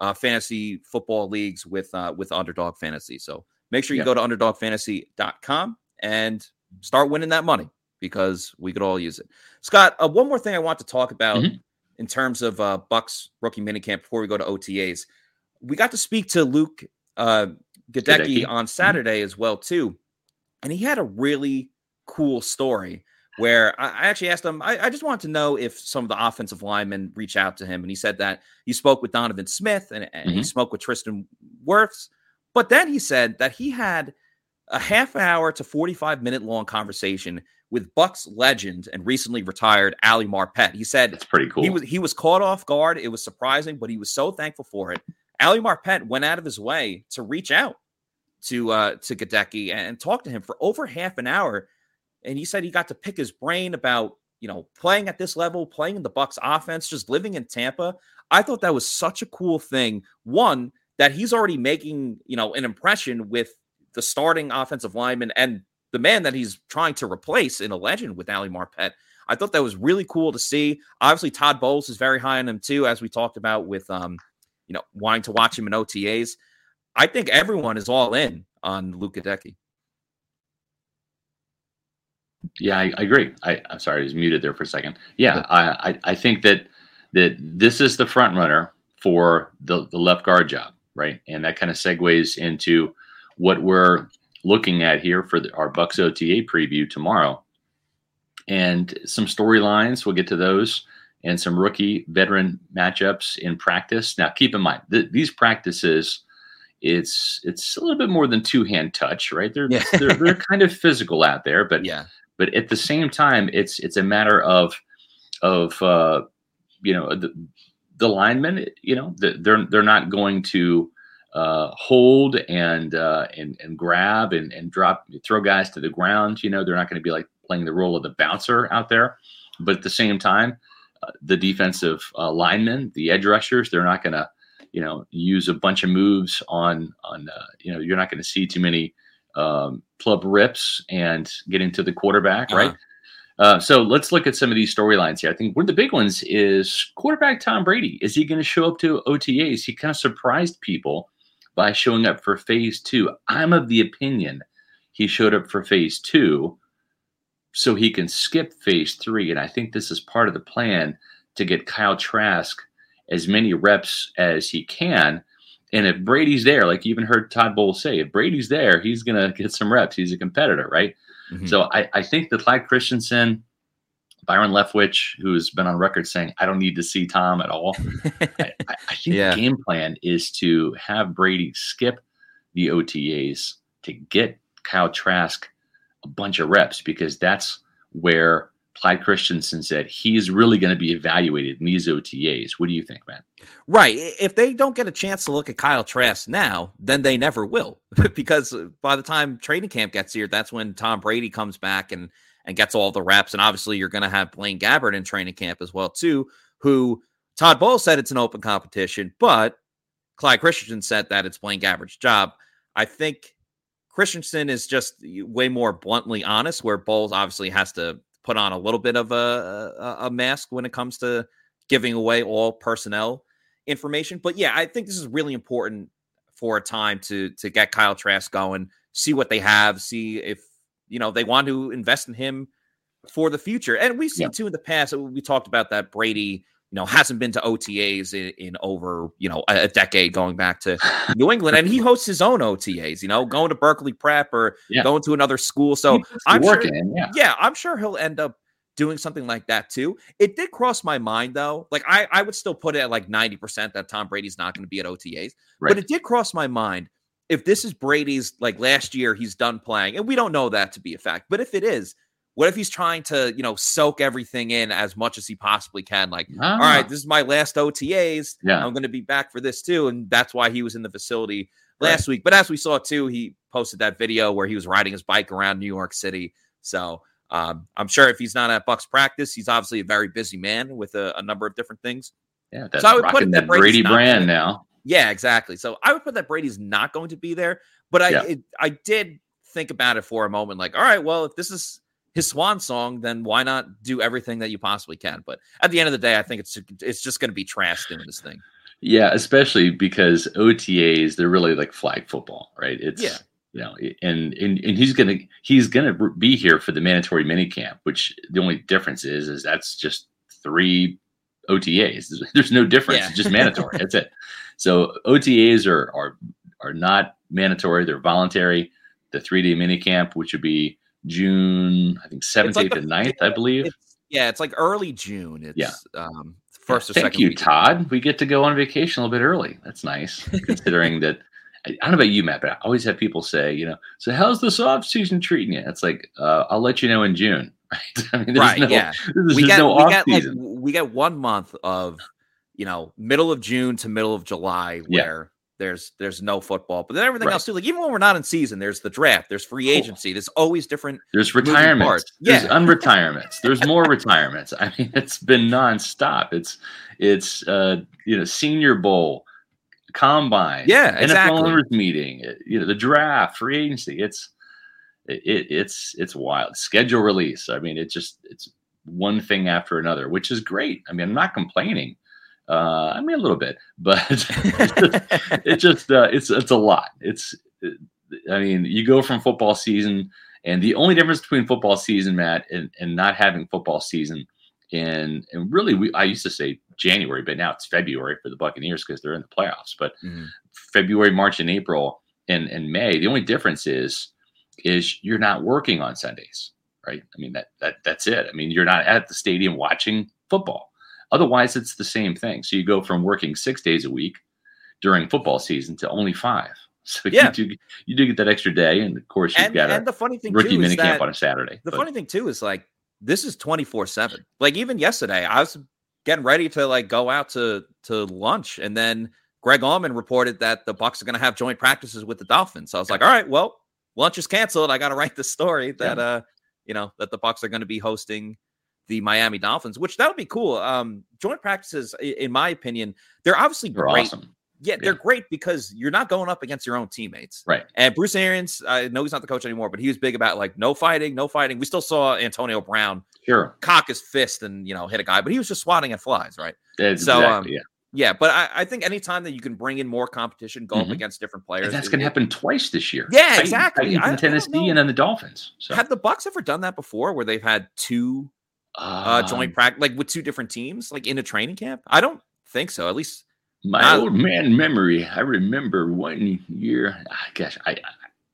uh, fantasy football leagues with uh, with Underdog Fantasy. So make sure you yeah. go to underdogfantasy.com and start winning that money because we could all use it. Scott, uh, one more thing I want to talk about mm-hmm. in terms of uh, Bucks rookie minicamp before we go to OTAs. We got to speak to Luke uh, Goedeke on. Saturday mm-hmm. as well too, and he had a really cool story where I, actually asked him. I, I, just wanted to know if some of the offensive linemen reach out to him, and he said that he spoke with Donovan Smith and, and mm-hmm. he spoke with Tristan Wirfs, but then he said that he had a half hour to forty five minute long conversation with Bucks legend and recently retired Ali Marpet. He said it's pretty cool. He was he was caught off guard. It was surprising, but he was so thankful for it. Ali Marpet went out of his way to reach out to uh to Goedeke and talk to him for over half an hour and he said he got to pick his brain about you know playing at this level, playing in the Bucks offense, just living in Tampa. I thought that was such a cool thing. One that he's already making you know an impression with the starting offensive lineman and the man that he's trying to replace in a legend with Ali Marpet. I thought that was really cool to see. Obviously, Todd Bowles is very high on him too, as we talked about with um, you know, wanting to watch him in OTAs. I think everyone is all in on Luke Goedeke. Yeah, I, I agree. I, am sorry, I was muted there for a second. Yeah, I, I, I think that that this is the front runner for the, the left guard job, right? And that kind of segues into what we're looking at here for the, our Bucks OTA preview tomorrow. And some storylines, we'll get to those, and some rookie veteran matchups in practice. Now, keep in mind, th- these practices, it's it's a little bit more than two hand touch, right? They're, yeah. they're they're kind of physical out there, but yeah but at the same time, it's it's a matter of of uh, you know the, the linemen. You know they're they're not going to uh, hold and uh, and and grab and and drop throw guys to the ground. You know they're not going to be like playing the role of the bouncer out there. But at the same time, uh, the defensive uh, linemen, the edge rushers, they're not going to you know use a bunch of moves on on uh, you know you're not going to see too many um, club rips and getting to the quarterback, uh-huh. right? Uh, so let's look at some of these storylines here. I think one of the big ones is quarterback Tom Brady. Is he going to show up to OTAs? He kind of surprised people by showing up for phase two. I'm of the opinion he showed up for phase two so he can skip phase three. And I think this is part of the plan to get Kyle Trask as many reps as he can and if Brady's there, like you even heard Todd Bowles say, if Brady's there, he's going to get some reps. He's a competitor, right? Mm-hmm. So I, I think that Clyde Christensen, Byron Leftwich, who's been on record saying, I don't need to see Tom at all. I, I, think yeah. the game plan is to have Brady skip the OTAs to get Kyle Trask a bunch of reps because that's where Clyde Christensen said he's really going to be evaluated in these OTAs. What do you think, man? Right. If they don't get a chance to look at Kyle Trask now, then they never will, because uh, by the time training camp gets here, that's when Tom Brady comes back and and gets all the reps. And obviously, you're going to have Blaine Gabbert in training camp as well, too. Who Todd Bowles said it's an open competition, but Clyde Christensen said that it's Blaine Gabbert's job. I think Christensen is just way more bluntly honest, where Bowles obviously has to put on a little bit of a, a, a mask when it comes to giving away all personnel information. But yeah, I think this is really important for a time to to get Kyle Trask going, see what they have, see if you know they want to invest in him for the future. And we've seen yeah. too in the past. We talked about that Brady you know, hasn't been to OTAs in, in over, you know, a, a, decade going back to New England. And he hosts his own OTAs, you know, going to Berkeley Prep or yeah. going to another school. So I'm working, sure, yeah. yeah, I'm sure he'll end up doing something like that too. It did cross my mind though. Like I, I would still put it at like 90% that Tom Brady's not going to be at OTAs. Right. But it did cross my mind if this is Brady's like last year he's done playing, and we don't know that to be a fact, but if it is, what if he's trying to, you know, soak everything in as much as he possibly can? Like, ah. all right, this is my last OTAs. Yeah. I'm going to be back for this too. And that's why he was in the facility last right. week. But as we saw too, he posted that video where he was riding his bike around New York City. So um, I'm sure if he's not at Bucks practice, he's obviously a very busy man with a, a number of different things. Yeah, that's so I would put that Brady brand now. Yeah, exactly. So I would put that Brady's not going to be there. But I yeah. it, I did think about it for a moment, like, all right, well, if this is his swan song, then why not do everything that you possibly can? But at the end of the day, I think it's it's just going to be Trask doing this thing. Yeah, especially because OTAs they're really like flag football, right? It's yeah. You know, and, and and he's gonna he's gonna be here for the mandatory minicamp, which the only difference is is that's just three OTAs. There's no difference. Yeah. It's just mandatory. that's it. So OTAs are are are not mandatory. They're voluntary. The three day minicamp, which would be June, I think seventh, eighth, and 9th, I believe. yeah, it's like early June. It's yeah. um first yeah, Thank you, week. Todd. We get to go on vacation a little bit early. That's nice, considering that I don't know about you, Matt, but I always have people say, you know, so how's the soft season treating you? It's like, uh, I'll let you know in June. Right. I mean, right. No, yeah. we get, no we like we get one month of, you know, middle of June to middle of July where there's there's no football, but then everything right. else too. Like even when we're not in season, there's the draft, there's free agency. There's always different. There's retirements. There's yeah. unretirements. There's more retirements. I mean, it's been nonstop. It's it's uh you know Senior Bowl, combine, yeah, exactly. NFL owners meeting, you know the draft, free agency. It's it, it's it's wild. Schedule release. I mean, it just it's one thing after another, which is great. I mean, I'm not complaining. Uh, I mean, a little bit, but it's just, it's, just uh, it's it's a lot. It's I mean, you go from football season, and the only difference between football season, Matt, and, and not having football season, and and really, we I used to say January, but now it's February for the Buccaneers because they're in the playoffs. But mm-hmm. February, March, and April, and and May, the only difference is is you're not working on Sundays, right? I mean that that that's it. I mean, you're not at the stadium watching football Otherwise, it's the same thing. So you go from working six days a week during football season to only five. So yeah. you do you do get that extra day, and of course you've and, got and a the funny thing rookie mini camp on a Saturday. The but. funny thing too is like this is twenty four seven. Like even yesterday, I was getting ready to like go out to to lunch, and then Greg Auman reported that the Bucks are going to have joint practices with the Dolphins. So I was like, all right, well, lunch is canceled. I got to write the story that yeah. uh you know that the Bucks are going to be hosting the Miami Dolphins, which that would be cool. Um, joint practices, in my opinion, they're obviously they're great. Awesome. Yeah, they're great because you're not going up against your own teammates. Right. And Bruce Arians, I know he's not the coach anymore, but he was big about like no fighting, no fighting. We still saw Antonio Brown sure cock his fist and you know hit a guy, but he was just swatting at flies, right? Exactly, so um, yeah. Yeah, but I, I, think anytime that you can bring in more competition, go mm-hmm. up against different players, and that's going to happen twice this year. Yeah, exactly. in Tennessee and then the Dolphins. So. Have the Bucks ever done that before, where they've had two uh, joint um, practice, like with two different teams, like in a training camp? I don't think so. At least my not, old man memory. I remember one year. Ah, gosh, I,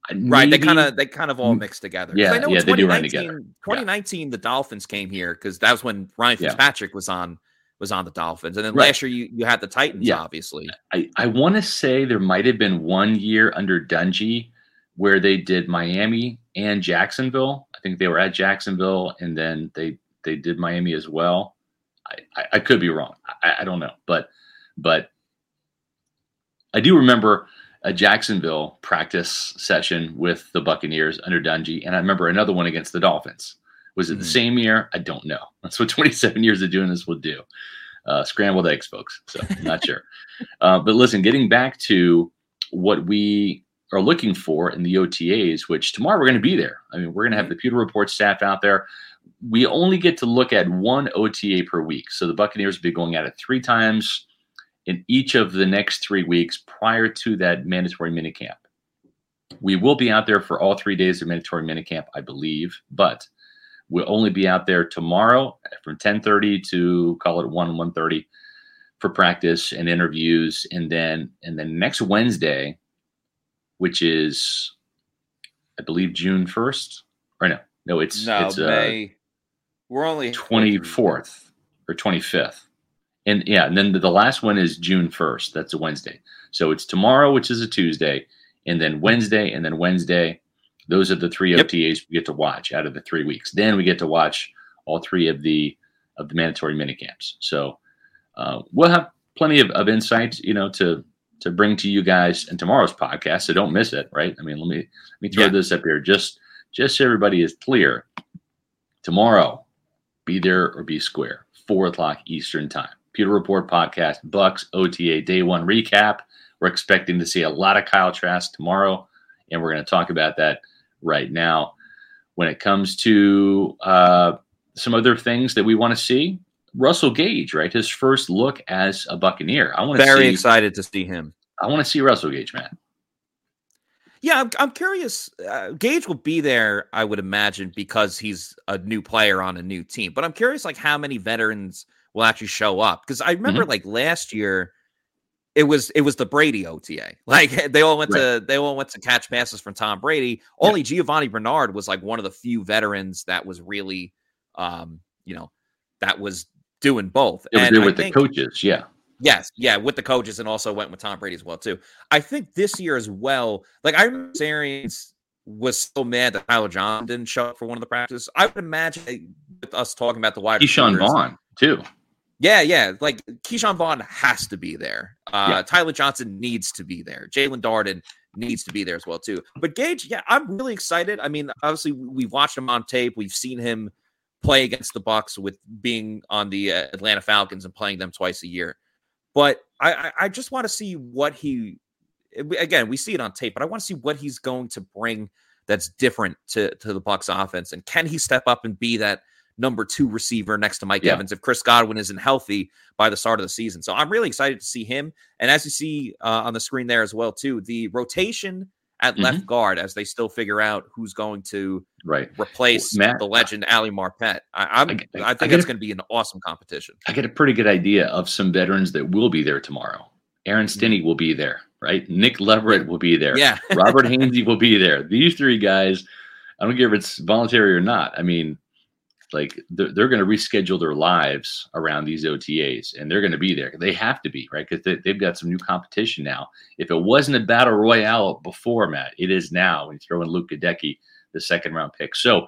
I maybe, right. They kind of they kind of all mixed together. Yeah, I know yeah, they do run together. 2019, yeah. the Dolphins came here because that was when Ryan Fitzpatrick yeah. was on was on the Dolphins, and then right. last year you, you had the Titans. Yeah. obviously. I I want to say there might have been one year under Dungy where they did Miami and Jacksonville. I think they were at Jacksonville, and then they they did Miami as well. I, I, I could be wrong. I, I, don't know, but but I do remember a Jacksonville practice session with the Buccaneers under Dungy, and I remember another one against the Dolphins. Was it mm-hmm. the same year? I don't know. That's what 27 years of doing this will do. Uh, scrambled eggs, folks. So I'm not sure. Uh, but listen, getting back to what we are looking for in the OTAs, which tomorrow we're going to be there. I mean, we're going to have mm-hmm. the Pewter Report staff out there we only get to look at one OTA per week. So the Buccaneers will be going at it three times in each of the next three weeks prior to that mandatory minicamp. We will be out there for all three days of mandatory minicamp, I believe, but We'll only be out there tomorrow from 10:30 to call it 1 1:30 for practice and interviews, and then and then next Wednesday, which is I believe June 1st, or no, no, it's no it's May. Uh, We're only 24th or 25th. And yeah, and then the, the last one is June 1st. That's a Wednesday. So it's tomorrow, which is a Tuesday, and then Wednesday, and then Wednesday. Those are the three Yep. OTAs we get to watch out of the three weeks. Then we get to watch all three of the of the mandatory mini camps. So uh, we'll have plenty of, of insight, you know, to to bring to you guys in tomorrow's podcast. So don't miss it, right? I mean, let me let me throw Yeah. this up here just just so everybody is clear. Tomorrow, be there or be square, four o'clock Eastern time. Pewter Report podcast, Bucks OTA day one recap. We're expecting to see a lot of Kyle Trask tomorrow, and we're going to talk about that right now. When it comes to uh, some other things that we want to see, Russell Gage, right? His first look as a Buccaneer. I want to see. very see. excited to see him. I want to see Russell Gage, man. Yeah, I'm, I'm curious. Uh, Gage will be there, I would imagine, because he's a new player on a new team. But I'm curious, like, how many veterans will actually show up? Because I remember, Mm-hmm. like, last year, it was it was the Brady OTA. Like, they all went to they all went to catch passes from Tom Brady. Only Giovani Bernard was like one of the few veterans that was really, um, you know, that was doing both. It was And there I with the think- coaches, yeah. Yes, yeah, with the coaches and also went with Tom Brady as well too. I think this year as well. Like I remember Arians was so mad that Tyler John didn't show up for one of the practices. I would imagine with us talking about the wide Ke'Shawn Vaughn too. Yeah, yeah, like Ke'Shawn Vaughn has to be there. Uh, Yeah. Tyler Johnson needs to be there. Jaelon Darden needs to be there as well too. But Gage, yeah, I'm really excited. I mean, obviously we've watched him on tape. We've seen him play against the Bucks with being on the uh, Atlanta Falcons and playing them twice a year. But I, I, just want to see what he. Again, we see it on tape, but I want to see what he's going to bring that's different to to the Bucks offense, and can he step up and be that number two receiver next to Mike Yeah. Evans if Chris Godwin isn't healthy by the start of the season. So I'm really excited to see him. And as you see uh, on the screen there as well, too, the rotation at left guard as they still figure out who's going to Right. replace Matt, the legend Ali Marpet. I, I'm, I- I, I- think it's going to be an awesome competition. I get a pretty good idea of some veterans that will be there tomorrow. Aaron Stinnie will be there, right? Nick Leverett will be there. Mm-hmm. Yeah, Robert Hainsey will be there. These three guys, I don't care if it's voluntary or not. I mean, like they're, they're going to reschedule their lives around these OTAs and they're going to be there. They have to be, right? Because they, they've got some new competition now. If it wasn't a battle royale before, Matt, it is now when you throw in Luke Goedeke, the second round pick. So,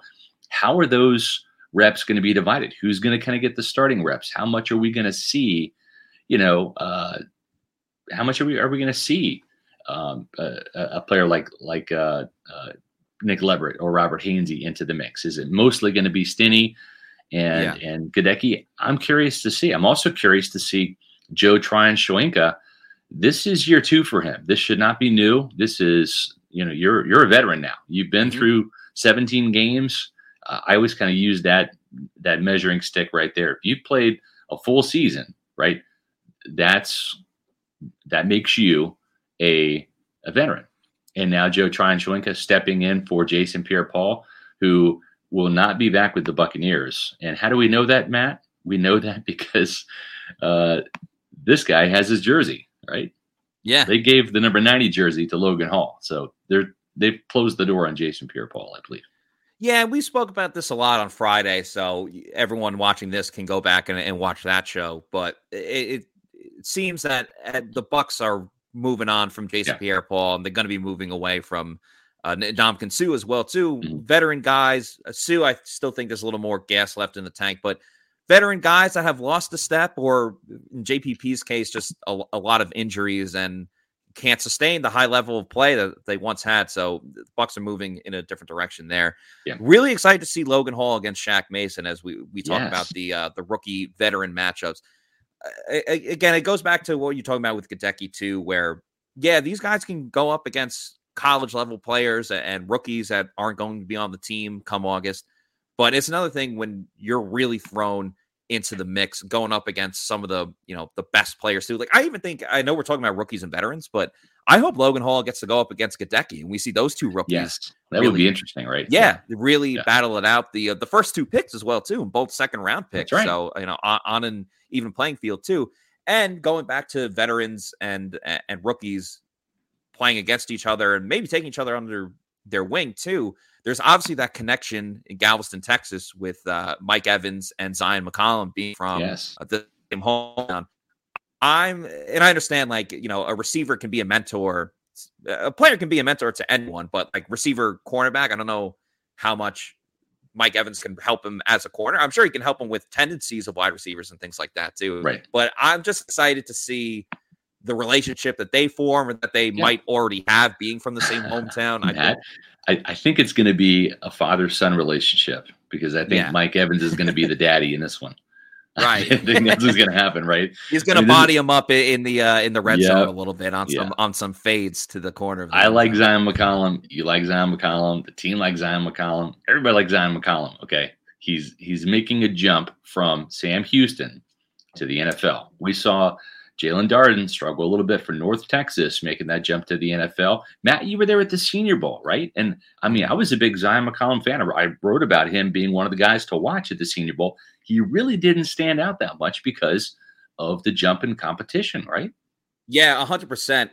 how are those reps going to be divided? Who's going to kind of get the starting reps? How much are we going to see? You know, uh, how much are we are we going to see um, a, a player like like uh, uh, Nick Leverett or Robert Hainsey into the mix? Is it mostly going to be Stinnie and and Goedeke? I'm curious to see. I'm also curious to see Joe Tryon Shoyinka. This is year two for him. This should not be new. This is you know you're you're a veteran now. You've been Mhm. through 17 games. Uh, I always kind of use that that measuring stick right there. If you've played a full season, right, that's that makes you a a veteran. And now Joe Tryon Shoyinka stepping in for Jason Pierre-Paul, who will not be back with the Buccaneers. And how do we know that, Matt? We know that because uh, this guy has his jersey, right? Yeah. They gave the number 90 jersey to Logan Hall. So they're they've closed the door on Jason Pierre-Paul, I believe. Yeah, we spoke about this a lot on Friday, so everyone watching this can go back and, and watch that show. But it, it, seems that uh, the Bucks are moving on from Jason Yeah. Pierre-Paul, and they're going to be moving away from uh, Ndamukong Suh as well, too. Mhm. Veteran guys, uh, Suh, I still think there's a little more gas left in the tank, but veteran guys that have lost a step, or in JPP's case, just a, a lot of injuries and can't sustain the high level of play that they once had. So the Bucks are moving in a different direction there. Yeah. Really excited to see Logan Hall against Shaq Mason as we we talk Yes. about the uh, the rookie veteran matchups. Uh, again, it goes back to what you're talking about with Goedeke too, where yeah, these guys can go up against college level players and rookies that aren't going to be on the team come August. But it's another thing when you're really thrown into the mix, going up against some of the you know the best players too. Like I even think I know we're talking about rookies and veterans, but I hope Logan Hall gets to go up against Goedeke, and we see those two rookies. Yes, that really, would be interesting, right? Yeah, yeah. really yeah. battle it out. The uh, the first two picks as well too, both second round picks. Right. So you know on, on an even playing field too. And going back to veterans and and rookies playing against each other and maybe taking each other under their wing too. There's obviously that connection in Galveston, Texas, with uh, Mike Evans and Zyon McCollum being from yes. the same hometown. I'm, and I understand, like you know, a receiver can be a mentor, a player can be a mentor to anyone, but like receiver, cornerback, I don't know how much Mike Evans can help him as a corner. I'm sure he can help him with tendencies of wide receivers and things like that too. Right. But I'm just excited to see the relationship that they form or that they yeah. might already have being from the same hometown. Matt, I, I, think it's going to be a father son relationship because I think yeah. Mike Evans is going to be the daddy in this one. Right. I think that's what's going to happen, right? He's going to mean, body him up in the uh, in the red yep. zone a little bit on some on some fades to the corner. The I like Zyon McCollum. You like Zyon McCollum. The team likes Zyon McCollum. Everybody likes Zyon McCollum. Okay, he's he's making a jump from Sam Houston to the NFL. We saw Jaelon Darden struggled a little bit for North Texas, making that jump to the NFL. Matt, you were there at the Senior Bowl, right? And I mean, I was a big Zyon McCollum fan. I wrote about him being one of the guys to watch at the Senior Bowl. He really didn't stand out that much because of the jump in competition, right? Yeah, hundred percent.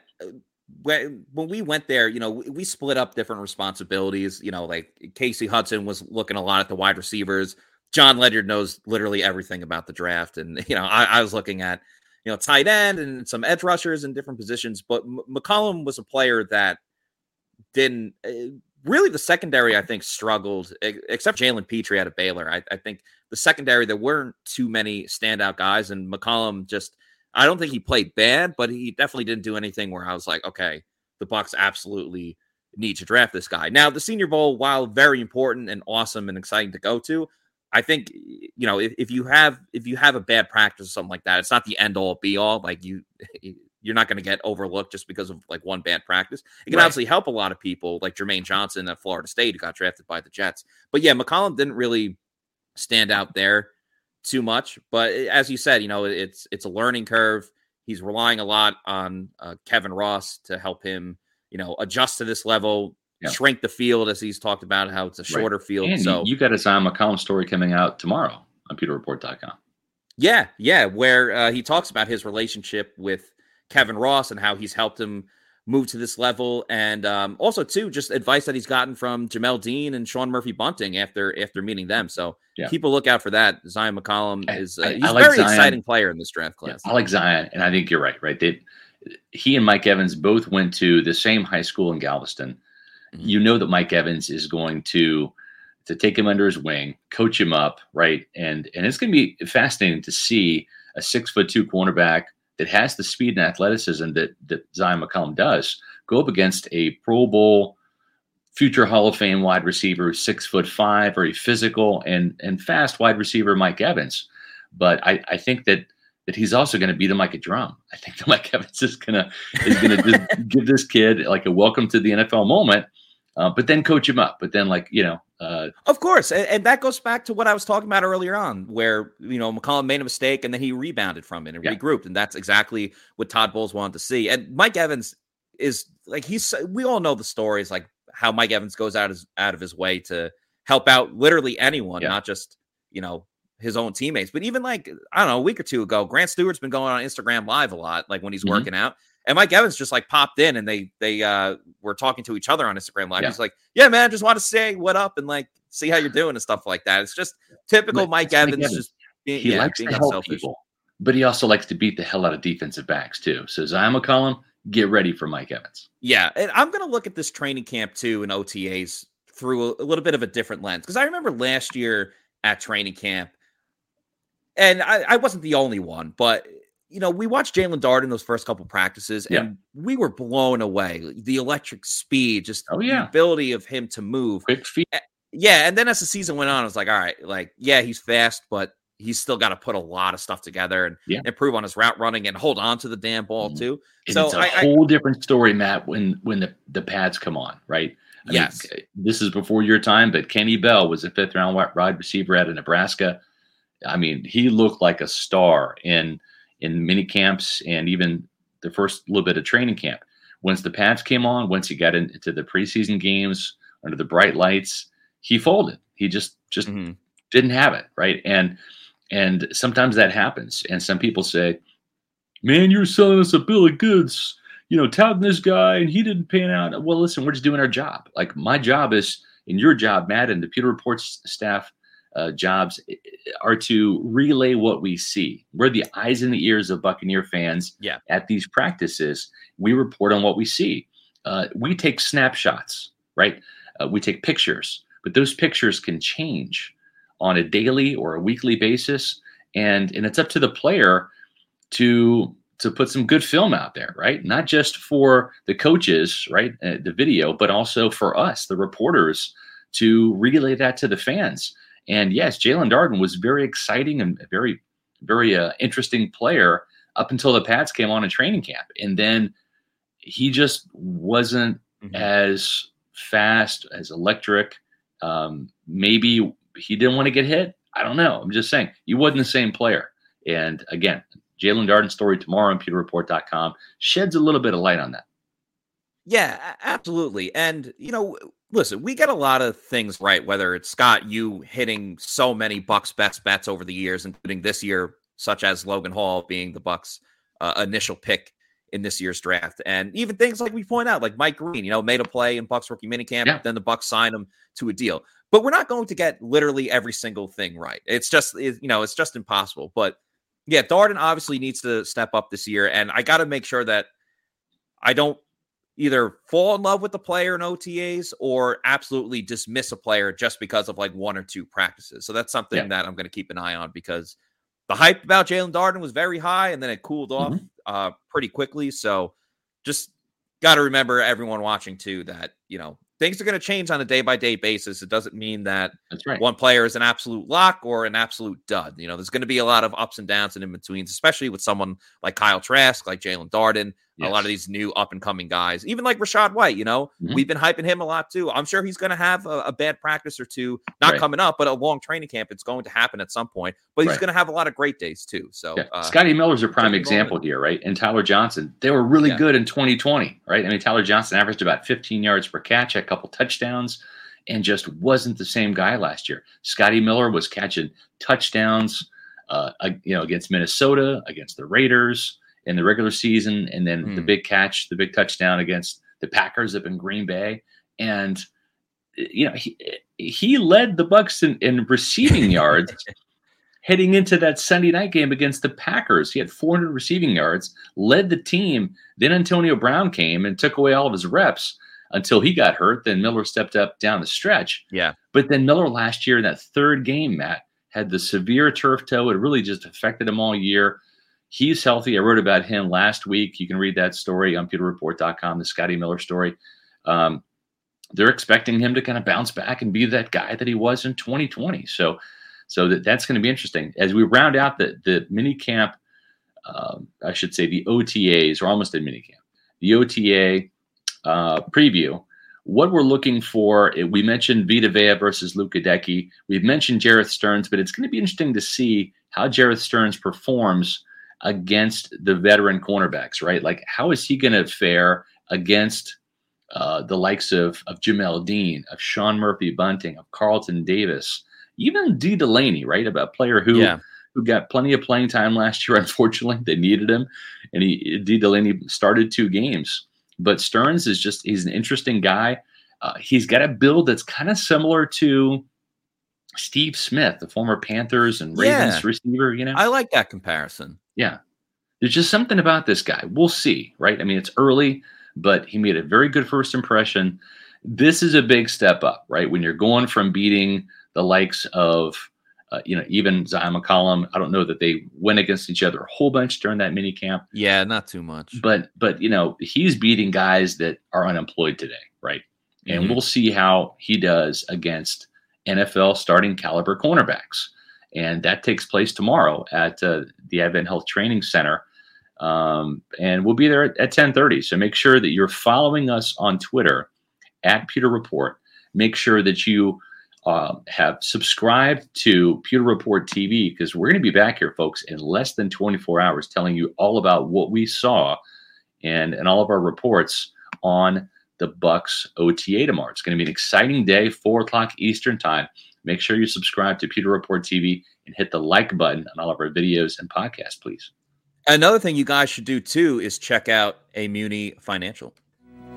When when we went there, you know, we split up different responsibilities. You know, like Casey Hudson was looking a lot at the wide receivers. John Ledyard knows literally everything about the draft, and you know, I, I was looking at you know, tight end and some edge rushers in different positions. But M- McCollum was a player that didn't uh, really the secondary, I think, struggled, except Jalen Pitre out of Baylor. I, I, think the secondary, there weren't too many standout guys, and McCollum just, I don't think he played bad, but he definitely didn't do anything where I was like, okay, the Bucks absolutely need to draft this guy. Now, the Senior Bowl, while very important and awesome and exciting to go to, I think you know if, if you have if you have a bad practice or something like that, it's not the end all be all. Like you you're not going to get overlooked just because of like one bad practice. It can right. obviously help a lot of people, like Jermaine Johnson at Florida State, who got drafted by the Jets. But yeah, McCollum didn't really stand out there too much. But eh, as you said, you know, it's it's a learning curve. He's relying a lot on uh, Kevin Ross to help him, you know, adjust to this level yeah. shrink the field as he's talked about how it's a shorter right. field. And so you got a Zyon McCollum story coming out tomorrow on PewterReport.com. Yeah, yeah, where uh, he talks about his relationship with Kevin Ross and how he's helped him move to this level, and um, also too just advice that he's gotten from Jamel Dean and Sean Murphy Bunting after after meeting them. So yeah. keep a lookout for that. Zyon McCollum is uh, I, he's I like a very Zyon. exciting player in this draft class. Yeah, I like Zyon, and I think you're right. Right, they, he and Mike Evans both went to the same high school in Galveston Mm-hmm. you know that Mike Evans is going to to take him under his wing, coach him up, right? And and it's going to be fascinating to see a six foot two cornerback that has the speed and athleticism that that Zyon McCollum does go up against a Pro Bowl future Hall of Fame wide receiver, six foot five, very physical and and fast wide receiver Mike Evans. But I, I think that that he's also going to beat him like a drum. I think that Mike Evans is gonna is gonna give this kid like a welcome to the NFL moment uh, but then coach him up. But then, like you know, uh, of course, and, and, that goes back to what I was talking about earlier on, where you know McCollum made a mistake and then he rebounded from it and yeah. regrouped, and that's exactly what Todd Bowles wanted to see. And Mike Evans is like he's we all know the stories, like how Mike Evans goes out his out of his way to help out literally anyone, yeah. not just you know his own teammates, but even like I don't know, a week or two ago, Grant Stuard's been going on Instagram Live a lot, like when he's mm-hmm. working out, and Mike Evans just like popped in and they they uh were talking to each other on Instagram Live. Yeah. He's like, "Yeah, man, just want to say what up and like see how you're doing and stuff like that." It's just typical Mike Evans, Mike Evans. Just being, he yeah, likes being to help people, but he also likes to beat the hell out of defensive backs too. So Zyon McCollum, get ready for Mike Evans. Yeah, and I'm gonna look at this training camp too and OTAs through a, a little bit of a different lens because I remember last year at training camp, and I, I wasn't the only one, but you know, we watched Jaelon Darden those first couple practices, and we were blown away. The electric speed, just oh, yeah. the ability of him to move. Quick feet. Yeah. And then as the season went on, I was like, all right, like, yeah, he's fast, but he's still got to put a lot of stuff together and yeah. improve on his route running and hold on to the damn ball mm-hmm. too. And so it's a I, whole I, different story, Matt, when when the, the pads come on, right? I yes. Mean, this is before your time, but Kenny Bell was a fifth round wide receiver out of Nebraska I mean, he looked like a star in in mini camps and even the first little bit of training camp. Once the pads came on, once he got into the preseason games under the bright lights, he folded. He just just mm-hmm. didn't have it, right? And and sometimes that happens. And some people say, "Man, you're selling us a bill of goods." You know, touting this guy and he didn't pan out. Well, listen, we're just doing our job. Like my job is, in your job, Matt, and the Pewter Reports staff uh, jobs are to relay what we see. We're the eyes and the ears of Buccaneer fans yeah. at these practices. We report on what we see. Uh, we take snapshots, right? Uh, we take pictures, but those pictures can change on a daily or a weekly basis, and and it's up to the player to to put some good film out there, right? Not just for the coaches, right, uh, the video, but also for us, the reporters, to relay that to the fans. And yes, Jaelon Darden was very exciting and very, very uh, interesting player up until the Pats came on in training camp, and then he just wasn't mm-hmm. as fast as electric. Um, maybe he didn't want to get hit. I don't know. I'm just saying he wasn't the same player. And again, Jaelon Darden story tomorrow on pewterreport.com sheds a little bit of light on that. Yeah, absolutely. And, you know, listen, we get a lot of things right, whether it's Scott, you hitting so many Bucks best bets over the years, including this year, such as Logan Hall being the Bucks uh, initial pick in this year's draft. And even things like we point out, like Mike Green, you know, made a play in Bucks rookie minicamp, yeah. then the Bucks signed him to a deal. But we're not going to get literally every single thing right. It's just, it, you know, it's just impossible. But yeah, Darden obviously needs to step up this year. And I got to make sure that I don't either fall in love with the player in OTAs or absolutely dismiss a player just because of like one or two practices. So that's something yeah. that I'm going to keep an eye on because the hype about Jaelon Darden was very high and then it cooled off mm-hmm. uh, pretty quickly. So just got to remember everyone watching too that, you know, things are going to change on a day by day basis. It doesn't mean that right. one player is an absolute lock or an absolute dud. You know, there's going to be a lot of ups and downs and in betweens, especially with someone like Kyle Trask, like Jaelon Darden, yes. a lot of these new up and coming guys, even like Rachaad White. You know, mm-hmm. we've been hyping him a lot too. I'm sure he's going to have a, a, bad practice or two, not right. coming up, but a long training camp. It's going to happen at some point, but he's right. going to have a lot of great days too. So, yeah. uh, Scotty Miller's a prime example here, right? And Tyler Johnson, they were really yeah. good in 2020, right? I mean, Tyler Johnson averaged about 15 yards per catch, had a couple touchdowns and just wasn't the same guy last year. Scotty Miller was catching touchdowns, uh, you know, against Minnesota, against the Raiders, in the regular season, and then mm. the hmm. big catch, the big touchdown against the Packers up in Green Bay, and you know he he led the Bucks in, in receiving yards. heading into that Sunday night game against the Packers. He had 400 receiving yards, led the team. Then Antonio Brown came and took away all of his reps until he got hurt. Then Miller stepped up down the stretch. Yeah. But then Miller last year in that third game, Matt, had the severe turf toe. It really just affected him all year. He's healthy. I wrote about him last week. You can read that story on pewterreport.com, the Scotty Miller story. Um, they're expecting him to kind of bounce back and be that guy that he was in 2020. So, so that, that's going to be interesting as we round out the the mini camp. Um, I should say the OTAs, or almost a mini camp. The OTA uh, preview. What we're looking for, we mentioned Vita Vea versus Luke Goedeke. We've mentioned Jerreth Sterns, but it's going to be interesting to see how Jerreth Sterns performs against the veteran cornerbacks, right? Like, how is he going to fare against uh, the likes of, of Jamel Dean, of Sean Murphy Bunting, of Carlton Davis, even Dee Delaney, right? About a player who yeah. who got plenty of playing time last year. Unfortunately, they needed him, and he Dee Delaney started two games. But Sterns is just he's an interesting guy. Uh, he's got a build that's kind of similar to Steve Smith, the former Panthers and Ravens yeah. receiver. You know, I like that comparison. Yeah. There's just something about this guy. We'll see, right? I mean, it's early, but he made a very good first impression. This is a big step up, right? When you're going from beating the likes of, uh, you know, even Zyon McCollum. I don't know that they went against each other a whole bunch during that mini camp. Yeah, not too much. But but you know, he's beating guys that are unemployed today, right? And mm-hmm. we'll see how he does against NFL starting caliber cornerbacks and that takes place tomorrow at uh, the Advent Health Training Center. Um, and we'll be there at, at 10:30. So make sure that you're following us on Twitter at Pewter Report. Make sure that you uh, have subscribed to Pewter Report TV because we're going to be back here, folks, in less than 24 hours, telling you all about what we saw and and all of our reports on the Bucks OTA tomorrow. It's going to be an exciting day, four o'clock Eastern time. Make sure you subscribe to Pewter Report TV and hit the like button on all of our videos and podcasts, please. Another thing you guys should do too is check out Amuni Financial.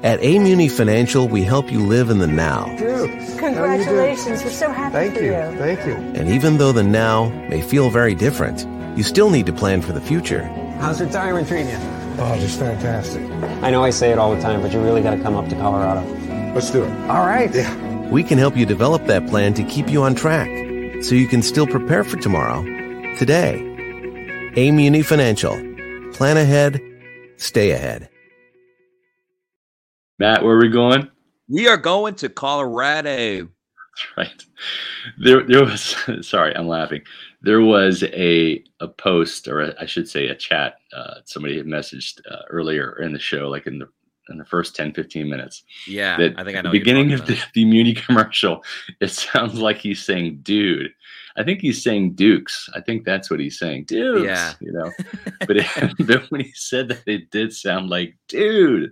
At Amuni Financial, we help you live in the now. Drew, Congratulations. We're so happy Thank for you. you. Thank you. And even though the now may feel very different, you still need to plan for the future. How's retirement treating you? Oh, just fantastic. I know I say it all the time, but you really got to come up to Colorado. Let's do it. All right. Yeah. We can help you develop that plan to keep you on track so you can still prepare for tomorrow today. Amuni Financial. Plan ahead, stay ahead. Matt, where are we going? We are going to Colorado. That's right. There, there was. Sorry, I'm laughing. There was a a post, or a, I should say, a chat. Uh, somebody had messaged uh, earlier in the show, like in the in the first 10, 15 minutes. Yeah, that I think I know. the beginning of the, the Muni commercial. It sounds like he's saying "dude." I think he's saying Dukes. I think that's what he's saying, Dukes. Yeah. you know. But, it, but when he said that, it did sound like "dude."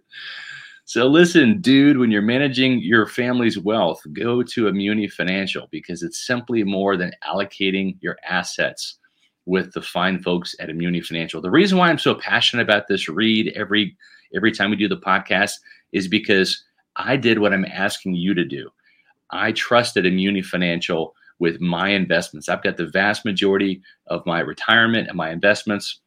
So listen, dude, when you're managing your family's wealth, go to Amuni Financial because it's simply more than allocating your assets with the fine folks at Amuni Financial. The reason why I'm so passionate about this read every every time we do the podcast is because I did what I'm asking you to do. I trusted Amuni Financial with my investments. I've got the vast majority of my retirement and my investments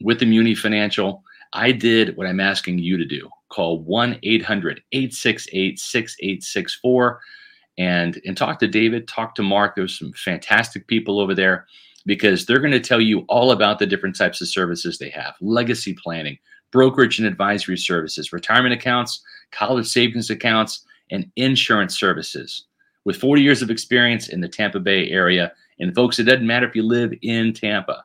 with Amuni Financial. I did what I'm asking you to do. Call 1 800 868 6864 and and talk to David, talk to Mark. There's some fantastic people over there because they're going to tell you all about the different types of services they have legacy planning, brokerage and advisory services, retirement accounts, college savings accounts, and insurance services. With 40 years of experience in the Tampa Bay area, and folks, it doesn't matter if you live in Tampa,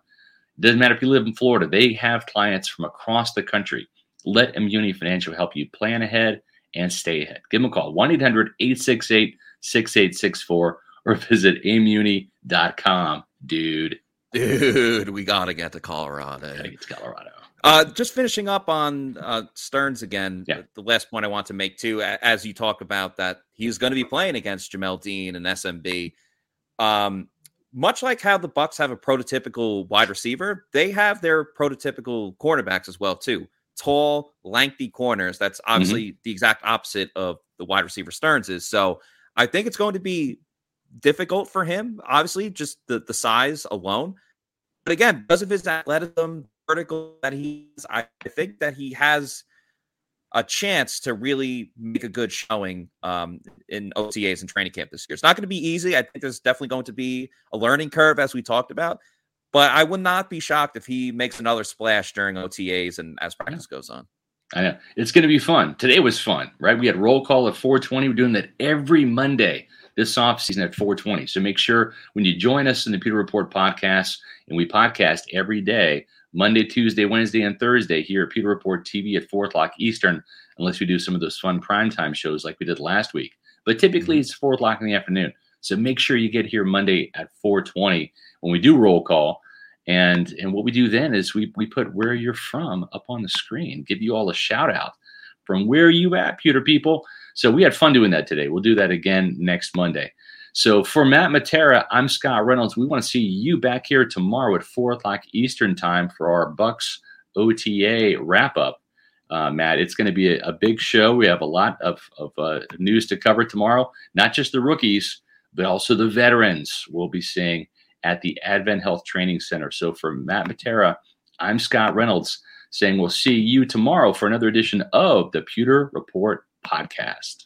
it doesn't matter if you live in Florida, they have clients from across the country. Let Amuni Financial help you plan ahead and stay ahead. Give them a call 1 800 868 6864 or visit amuni.com, dude. Dude, we gotta get to Colorado. Gotta get to Colorado. Uh, just finishing up on uh, Sterns again. Yeah. The last point I want to make too, as you talk about that he's going to be playing against Jamel Dean and SMB. Um, much like how the Bucks have a prototypical wide receiver, they have their prototypical cornerbacks as well too. Tall, lengthy corners. That's obviously the exact opposite of the wide receiver Sterns is. So I think it's going to be difficult for him. Obviously, just the the size alone. But again, because of his athleticism, vertical that he's, I think that he has a chance to really make a good showing um, in OTAs and training camp this year. It's not going to be easy. I think there's definitely going to be a learning curve, as we talked about. But I would not be shocked if he makes another splash during OTAs and as practice goes on. I know. It's going to be fun. Today was fun, right? We had roll call at 420. We're doing that every Monday this offseason at 420. So make sure when you join us in the Pewter Report podcast, and we podcast every day, Monday, Tuesday, Wednesday, and Thursday here at Pewter Report TV at 4 o'clock Eastern, unless we do some of those fun primetime shows like we did last week. But typically mm-hmm. it's 4 o'clock in the afternoon. So make sure you get here Monday at 420 when we do roll call. And and what we do then is we we put where you're from up on the screen, give you all a shout out from where you at, Pewter people. So we had fun doing that today. We'll do that again next Monday. So for Matt Matera, I'm Scott Reynolds. We want to see you back here tomorrow at four o'clock Eastern time for our Bucks OTA wrap up. Uh, Matt, it's going to be a, a, big show. We have a lot of, of uh, news to cover tomorrow. Not just the rookies, but also the veterans we'll be seeing at the Advent Health Training Center. So for Matt Matera, I'm Scott Reynolds saying we'll see you tomorrow for another edition of the Pewter Report podcast.